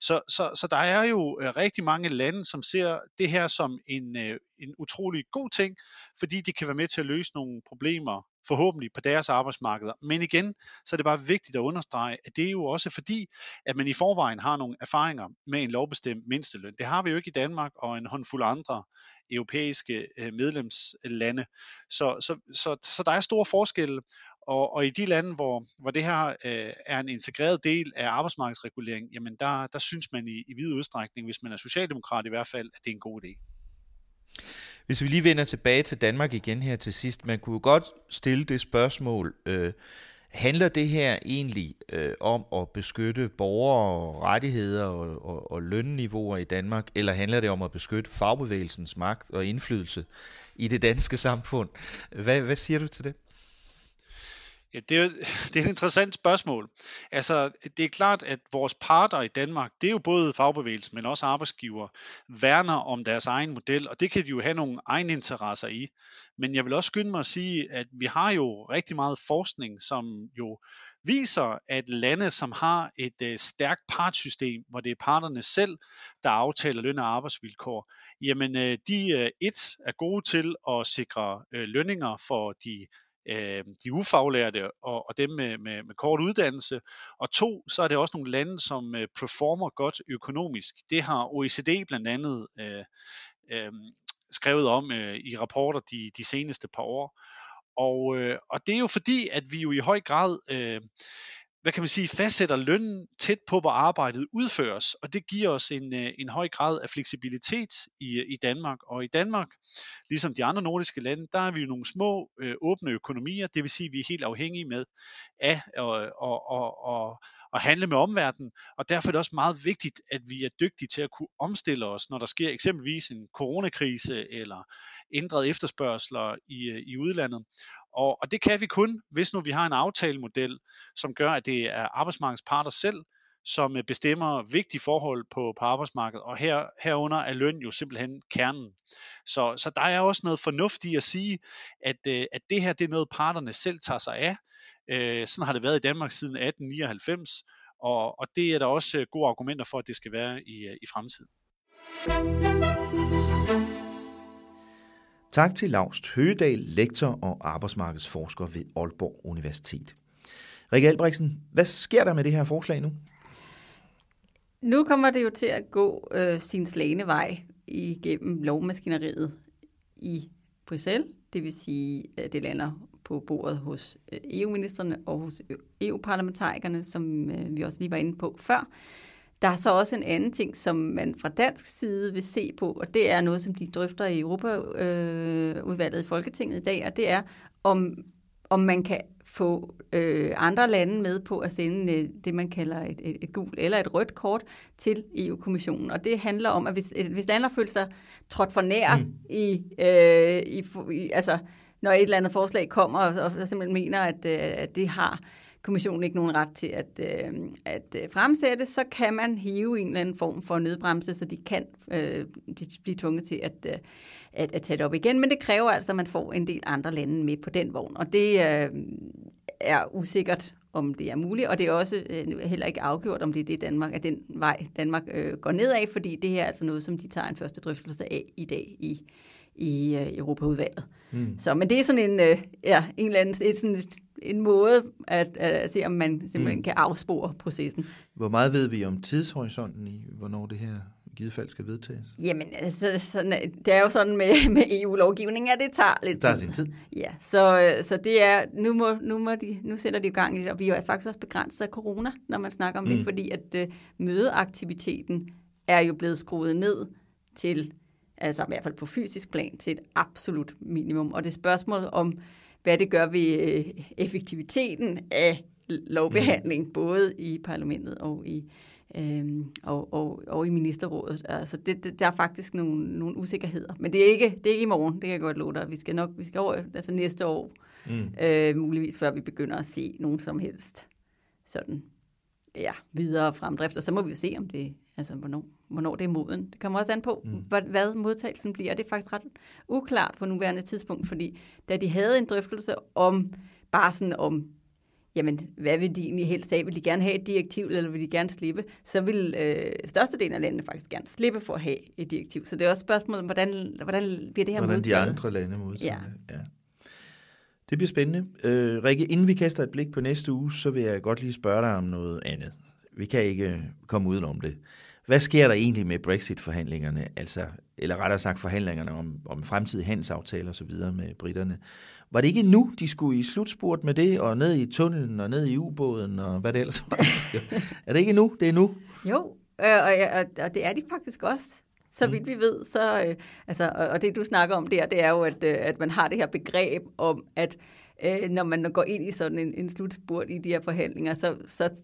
Så, så, så der er jo øh, rigtig mange lande, som ser det her som en, øh, en utrolig god ting, fordi de kan være med til at løse nogle problemer forhåbentlig på deres arbejdsmarkeder. Men igen, så er det bare vigtigt at understrege, at det er jo også fordi, at man i forvejen har nogle erfaringer med en lovbestemt mindsteløn. Det har vi jo ikke i Danmark og en håndfuld andre europæiske øh, medlemslande. Så, så, så, så der er store forskelle, og, og i de lande, hvor, hvor det her øh, er en integreret del af arbejdsmarkedsregulering, jamen der, der synes man i, i vid udstrækning, hvis man er socialdemokrat i hvert fald, at det er en god idé. Hvis vi lige vender tilbage til Danmark igen her til sidst, man kunne jo godt stille det spørgsmål, øh, Handler det her egentlig øh, om at beskytte borgere og rettigheder og, og, og lønniveauer i Danmark, eller handler det om at beskytte fagbevægelsens magt og indflydelse i det danske samfund? Hvad, hvad siger du til det? Ja, det, er, det er et interessant spørgsmål. Altså, det er klart, at vores parter i Danmark, det er jo både fagbevægelsen, men også arbejdsgiver, værner om deres egen model, og det kan de jo have nogle egne interesser i. Men jeg vil også skynde mig at sige, at vi har jo rigtig meget forskning, som jo viser, at lande, som har et øh, stærkt partsystem, hvor det er parterne selv, der aftaler løn og arbejdsvilkår, jamen øh, de øh, et er gode til at sikre øh, lønninger for de øh, de ufaglærte og, og dem med, med, med kort uddannelse. Og to, så er det også nogle lande, som øh, performer godt økonomisk. Det har OECD blandt andet øh, øh, skrevet om øh, i rapporter de, de seneste par år. Og, øh, og det er jo fordi, at vi jo i høj grad øh, hvad kan man sige, fastsætter lønnen tæt på, hvor arbejdet udføres, og det giver os en, øh, en høj grad af fleksibilitet i, i Danmark. Og i Danmark, ligesom de andre nordiske lande, der er vi jo nogle små øh, åbne økonomier, det vil sige, at vi er helt afhængige med af at, og, og, og, at handle med omverdenen, og derfor er det også meget vigtigt, at vi er dygtige til at kunne omstille os, når der sker eksempelvis en coronakrise eller ændrede efterspørgseler i, øh, i udlandet. Og, og det kan vi kun, hvis nu vi har en aftalemodel, som gør, at det er arbejdsmarkedets parter selv, som øh, bestemmer vigtige forhold på, på arbejdsmarkedet, og her, herunder er løn jo simpelthen kernen. Så, så der er også noget fornuftigt at sige, at, øh, at det her det er noget, parterne selv tager sig af. Øh, sådan har det været i Danmark siden 1899, og, og det er der også øh, gode argumenter for, at det skal være i, i fremtiden. Tak til Laust Høgedal, lektor og arbejdsmarkedsforsker ved Aalborg Universitet. Rikke Albrechtsen, hvad sker der med det her forslag nu? Nu kommer det jo til at gå øh, sin slagende vej igennem lovmaskineriet i Bruxelles. Det vil sige, at det lander på bordet hos øh, EU-ministerne og hos øh, EU-parlamentarikerne, som øh, vi også lige var inde på før. Der er så også en anden ting, som man fra dansk side vil se på, og det er noget, som de drøfter i Europaudvalget øh, i Folketinget i dag, og det er, om, om man kan få øh, andre lande med på at sende øh, det, man kalder et, et, et gult eller et rødt kort til EU-kommissionen. Og det handler om, at hvis, hvis lander føler sig trådt for nær mm. i, øh, i, i, altså når et eller andet forslag kommer, og, og simpelthen mener, at, øh, at det har kommissionen ikke nogen ret til at, øh, at øh, fremsætte, så kan man hive en eller anden form for nødbremse, så de kan øh, blive tvunget til at, øh, at, at tage det op igen. Men det kræver altså, at man får en del andre lande med på den vogn, og det øh, er usikkert, om det er muligt, og det er også øh, heller ikke afgjort, om det er det Danmark, at den vej Danmark øh, går nedad, fordi det her er altså noget, som de tager en første drøftelse af i dag i, i øh, Europaudvalget. Mm. Så, men det er sådan en, øh, ja, en eller anden, et, sådan et, en måde at, at se, om man simpelthen mm. kan afspore processen. Hvor meget ved vi om tidshorisonten i, hvornår det her givet fald skal vedtages? Jamen, altså, sådan, det er jo sådan med, med EU-lovgivning, at det tager lidt det tager sin tid. Ja, så, så det er, nu, må, nu, må de, nu sætter de i gang i det, og vi er faktisk også begrænset af corona, når man snakker om mm. det, fordi at uh, mødeaktiviteten er jo blevet skruet ned til, altså i hvert fald på fysisk plan, til et absolut minimum. Og det er spørgsmålet om, hvad det gør ved øh, effektiviteten af lovbehandling, mm. både i parlamentet og i, øhm, og, og, og i ministerrådet. Altså det, det, der er faktisk nogle, nogle usikkerheder. Men det er, ikke, det er ikke i morgen, det kan jeg godt love dig. Vi skal nok vi skal over altså næste år, mm. øh, muligvis før vi begynder at se nogen som helst sådan ja, videre fremdrift. Og så må vi jo se, om det, altså hvornår, hvornår det er moden. Det kommer også an på, mm. hvad, hvad modtagelsen bliver. Det er faktisk ret uklart på nuværende tidspunkt, fordi da de havde en drøftelse om, bare sådan om, jamen, hvad vil de egentlig helst have? Vil de gerne have et direktiv, eller vil de gerne slippe? Så vil øh, størstedelen af landene faktisk gerne slippe for at have et direktiv. Så det er også spørgsmålet, hvordan, hvordan bliver det her hvordan modtaget? Hvordan de andre lande modtager ja. ja. Det bliver spændende. Øh, Rikke, inden vi kaster et blik på næste uge, så vil jeg godt lige spørge dig om noget andet. Vi kan ikke komme udenom det. Hvad sker der egentlig med Brexit-forhandlingerne, altså, eller rettere sagt forhandlingerne om, om fremtidige handelsaftaler osv. med britterne? Var det ikke nu, de skulle i slutspurt med det, og ned i tunnelen, og ned i ubåden, og hvad det ellers var? er det ikke nu? Det er nu? Jo, øh, og, og, og det er de faktisk også. Så vidt vi ved, så, øh, altså, og det du snakker om der, det er jo, at, øh, at man har det her begreb om, at øh, når man går ind i sådan en, en slutspurt i de her forhandlinger, så, så,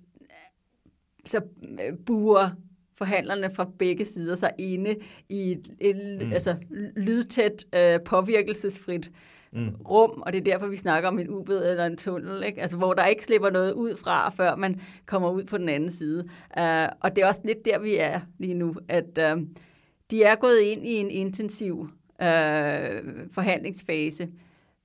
så øh, buer forhandlerne fra begge sider sig inde i et, et mm. altså, lydtæt, øh, påvirkelsesfrit mm. rum, og det er derfor, vi snakker om en ubed eller en tunnel, ikke? Altså, hvor der ikke slipper noget ud fra, før man kommer ud på den anden side. Uh, og det er også lidt der, vi er lige nu, at uh, de er gået ind i en intensiv uh, forhandlingsfase.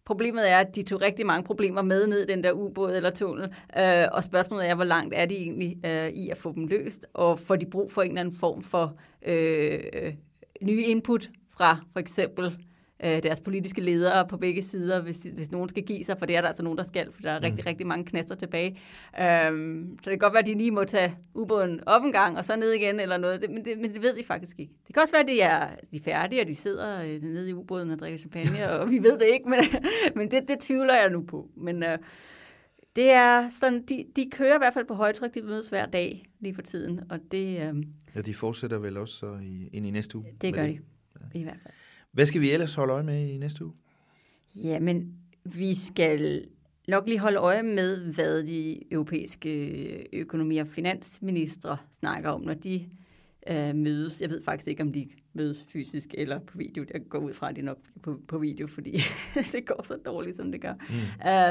Problemet er, at de tog rigtig mange problemer med ned i den der ubåd eller tunnel, øh, og spørgsmålet er, hvor langt er de egentlig øh, i at få dem løst, og får de brug for en eller anden form for øh, øh nye input fra for eksempel øh, deres politiske ledere på begge sider, hvis, hvis nogen skal give sig, for det er der altså nogen, der skal, for der er mm. rigtig, rigtig mange knasser tilbage. Øhm, så det kan godt være, at de lige må tage ubåden op en gang, og så ned igen eller noget, det, men, det, men det ved vi faktisk ikke. Det kan også være, at de er, de er færdige, og de sidder øh, nede i ubåden og drikker champagne, og vi ved det ikke, men, men det, det tvivler jeg nu på. Men øh, det er sådan, de, de kører i hvert fald på højtryk, de mødes hver dag lige for tiden, og det... Øh, ja, de fortsætter vel også så i, ind i næste uge? Det gør de, ja. i hvert fald. Hvad skal vi ellers holde øje med i næste uge? Jamen, vi skal nok lige holde øje med, hvad de europæiske økonomi- og finansministre snakker om, når de øh, mødes. Jeg ved faktisk ikke, om de mødes fysisk eller på video. Jeg går ud fra, at de nok på, på video, fordi det går så dårligt, som det gør.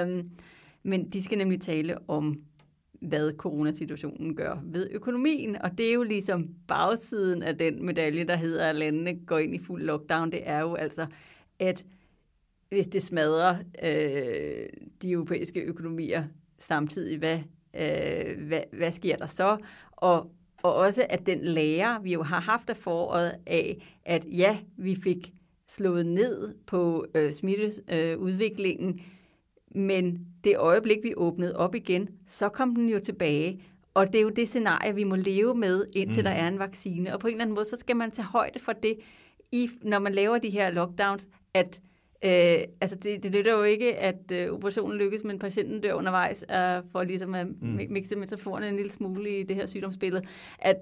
Mm. Um, men de skal nemlig tale om hvad coronasituationen gør ved økonomien. Og det er jo ligesom bagsiden af den medalje, der hedder, at landene går ind i fuld lockdown. Det er jo altså, at hvis det smadrer øh, de europæiske økonomier samtidig, hvad, øh, hvad, hvad sker der så? Og, og også at den lære, vi jo har haft af foråret af, at ja, vi fik slået ned på øh, smitteudviklingen, øh, men det øjeblik, vi åbnede op igen, så kom den jo tilbage. Og det er jo det scenarie, vi må leve med, indtil mm. der er en vaccine. Og på en eller anden måde, så skal man tage højde for det, i, når man laver de her lockdowns, at Øh, altså det, det lytter jo ikke, at øh, operationen lykkes, men patienten dør undervejs, øh, for ligesom at mm. mixe metaforerne en lille smule i det her sygdomsbillede. At,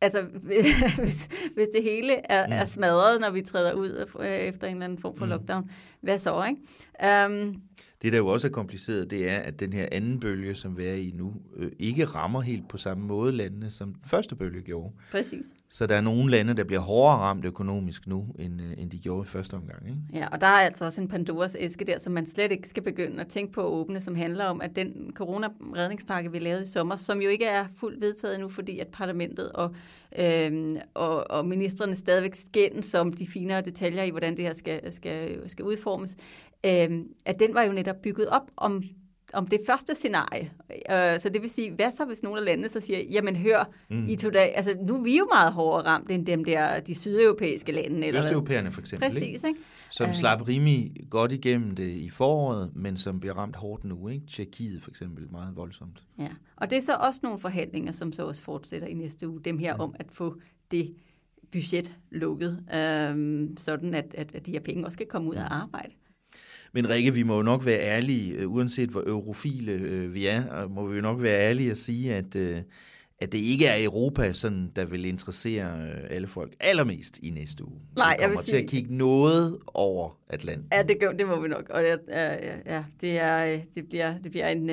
altså, hvis, hvis det hele er, mm. er smadret, når vi træder ud efter en eller anden form for mm. lockdown, hvad så, ikke? Um, det, der jo også er kompliceret, det er, at den her anden bølge, som vi er i nu, øh, ikke rammer helt på samme måde landene, som den første bølge gjorde. Præcis. Så der er nogle lande, der bliver hårdere ramt økonomisk nu, end, øh, end de gjorde i første omgang. Ikke? Ja, og der er altså også en Pandoras æske der, som man slet ikke skal begynde at tænke på at åbne, som handler om, at den coronaredningspakke, vi lavede i sommer, som jo ikke er fuldt vedtaget endnu, fordi at parlamentet og, øh, og, og ministerne stadigvæk skændes som de finere detaljer i, hvordan det her skal, skal, skal udformes, øh, at den var jo netop bygget op om om det første scenarie. Øh, så det vil sige, hvad så hvis nogle af landene så siger, jamen hør, mm. I to dag, altså nu er vi jo meget hårdere ramt end dem der, de sydeuropæiske lande. Eller Østeuropæerne for eksempel. Præcis, ikke? Som uh, slap rimelig godt igennem det i foråret, men som bliver ramt hårdt nu. Ikke? Tjekkiet for eksempel, meget voldsomt. Ja, og det er så også nogle forhandlinger, som så også fortsætter i næste uge. Dem her ja. om at få det budget lukket, øhm, sådan at, at, at de her penge også skal komme ud af arbejde. Men Rikke, vi må jo nok være ærlige, øh, uanset hvor eurofile øh, vi er, må vi jo nok være ærlige og sige, at, øh, at det ikke er Europa, sådan, der vil interessere øh, alle folk allermest i næste uge. Nej, vi jeg til sige... at kigge noget over Atlanten. Ja, det, det må vi nok. Og ja, ja, ja, det, er, øh, det, bliver, det bliver en,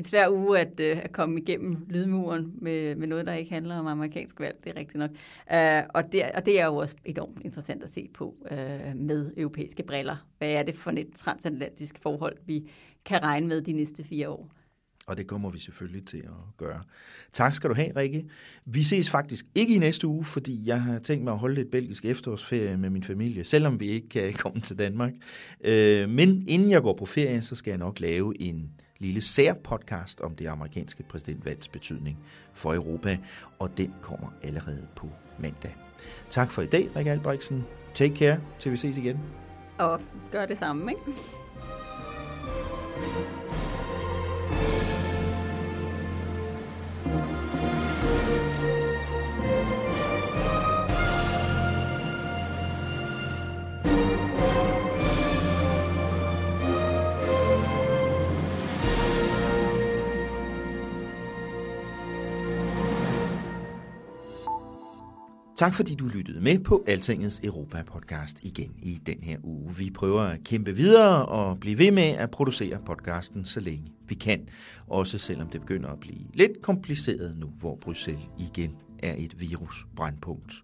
en svær uge at, øh, at komme igennem lydmuren med, med noget, der ikke handler om amerikansk valg, det er rigtigt nok. Øh, og, det, og det er jo også enormt interessant at se på øh, med europæiske briller. Hvad er det for et transatlantisk forhold, vi kan regne med de næste fire år? Og det kommer vi selvfølgelig til at gøre. Tak skal du have, Rikke. Vi ses faktisk ikke i næste uge, fordi jeg har tænkt mig at holde lidt belgisk efterårsferie med min familie, selvom vi ikke kan komme til Danmark. Øh, men inden jeg går på ferie, så skal jeg nok lave en lille særpodcast om det amerikanske præsidentvalgs betydning for Europa, og den kommer allerede på mandag. Tak for i dag, Rikke Albrechtsen. Take care, til vi ses igen. Og gør det samme, ikke? Tak fordi du lyttede med på Altingets Europa-podcast igen i den her uge. Vi prøver at kæmpe videre og blive ved med at producere podcasten så længe vi kan. Også selvom det begynder at blive lidt kompliceret nu, hvor Bruxelles igen er et virusbrandpunkt.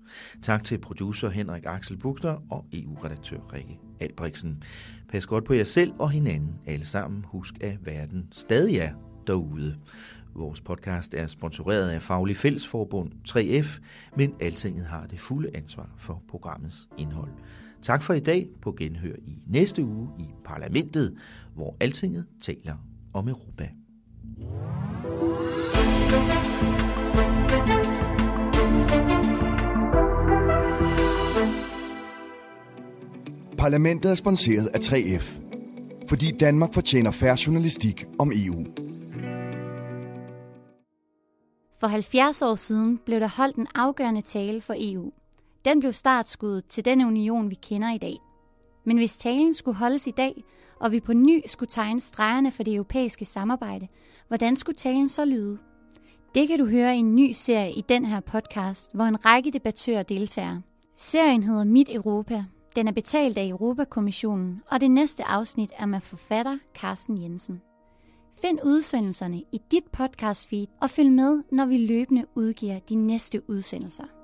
Tak til producer Henrik Axel Buchner og EU-redaktør Rikke Albrechtsen. Pas godt på jer selv og hinanden alle sammen. Husk, at verden stadig er derude. Vores podcast er sponsoreret af Faglig Fællesforbund 3F, men Altinget har det fulde ansvar for programmets indhold. Tak for i dag på genhør i næste uge i Parlamentet, hvor Altinget taler om Europa. Parlamentet er sponsoreret af 3F, fordi Danmark fortjener færre journalistik om EU. For 70 år siden blev der holdt en afgørende tale for EU. Den blev startskuddet til den union, vi kender i dag. Men hvis talen skulle holdes i dag, og vi på ny skulle tegne stregerne for det europæiske samarbejde, hvordan skulle talen så lyde? Det kan du høre i en ny serie i den her podcast, hvor en række debattører deltager. Serien hedder Mit Europa. Den er betalt af Europakommissionen, og det næste afsnit er med forfatter Carsten Jensen. Find udsendelserne i dit podcast feed og følg med, når vi løbende udgiver de næste udsendelser.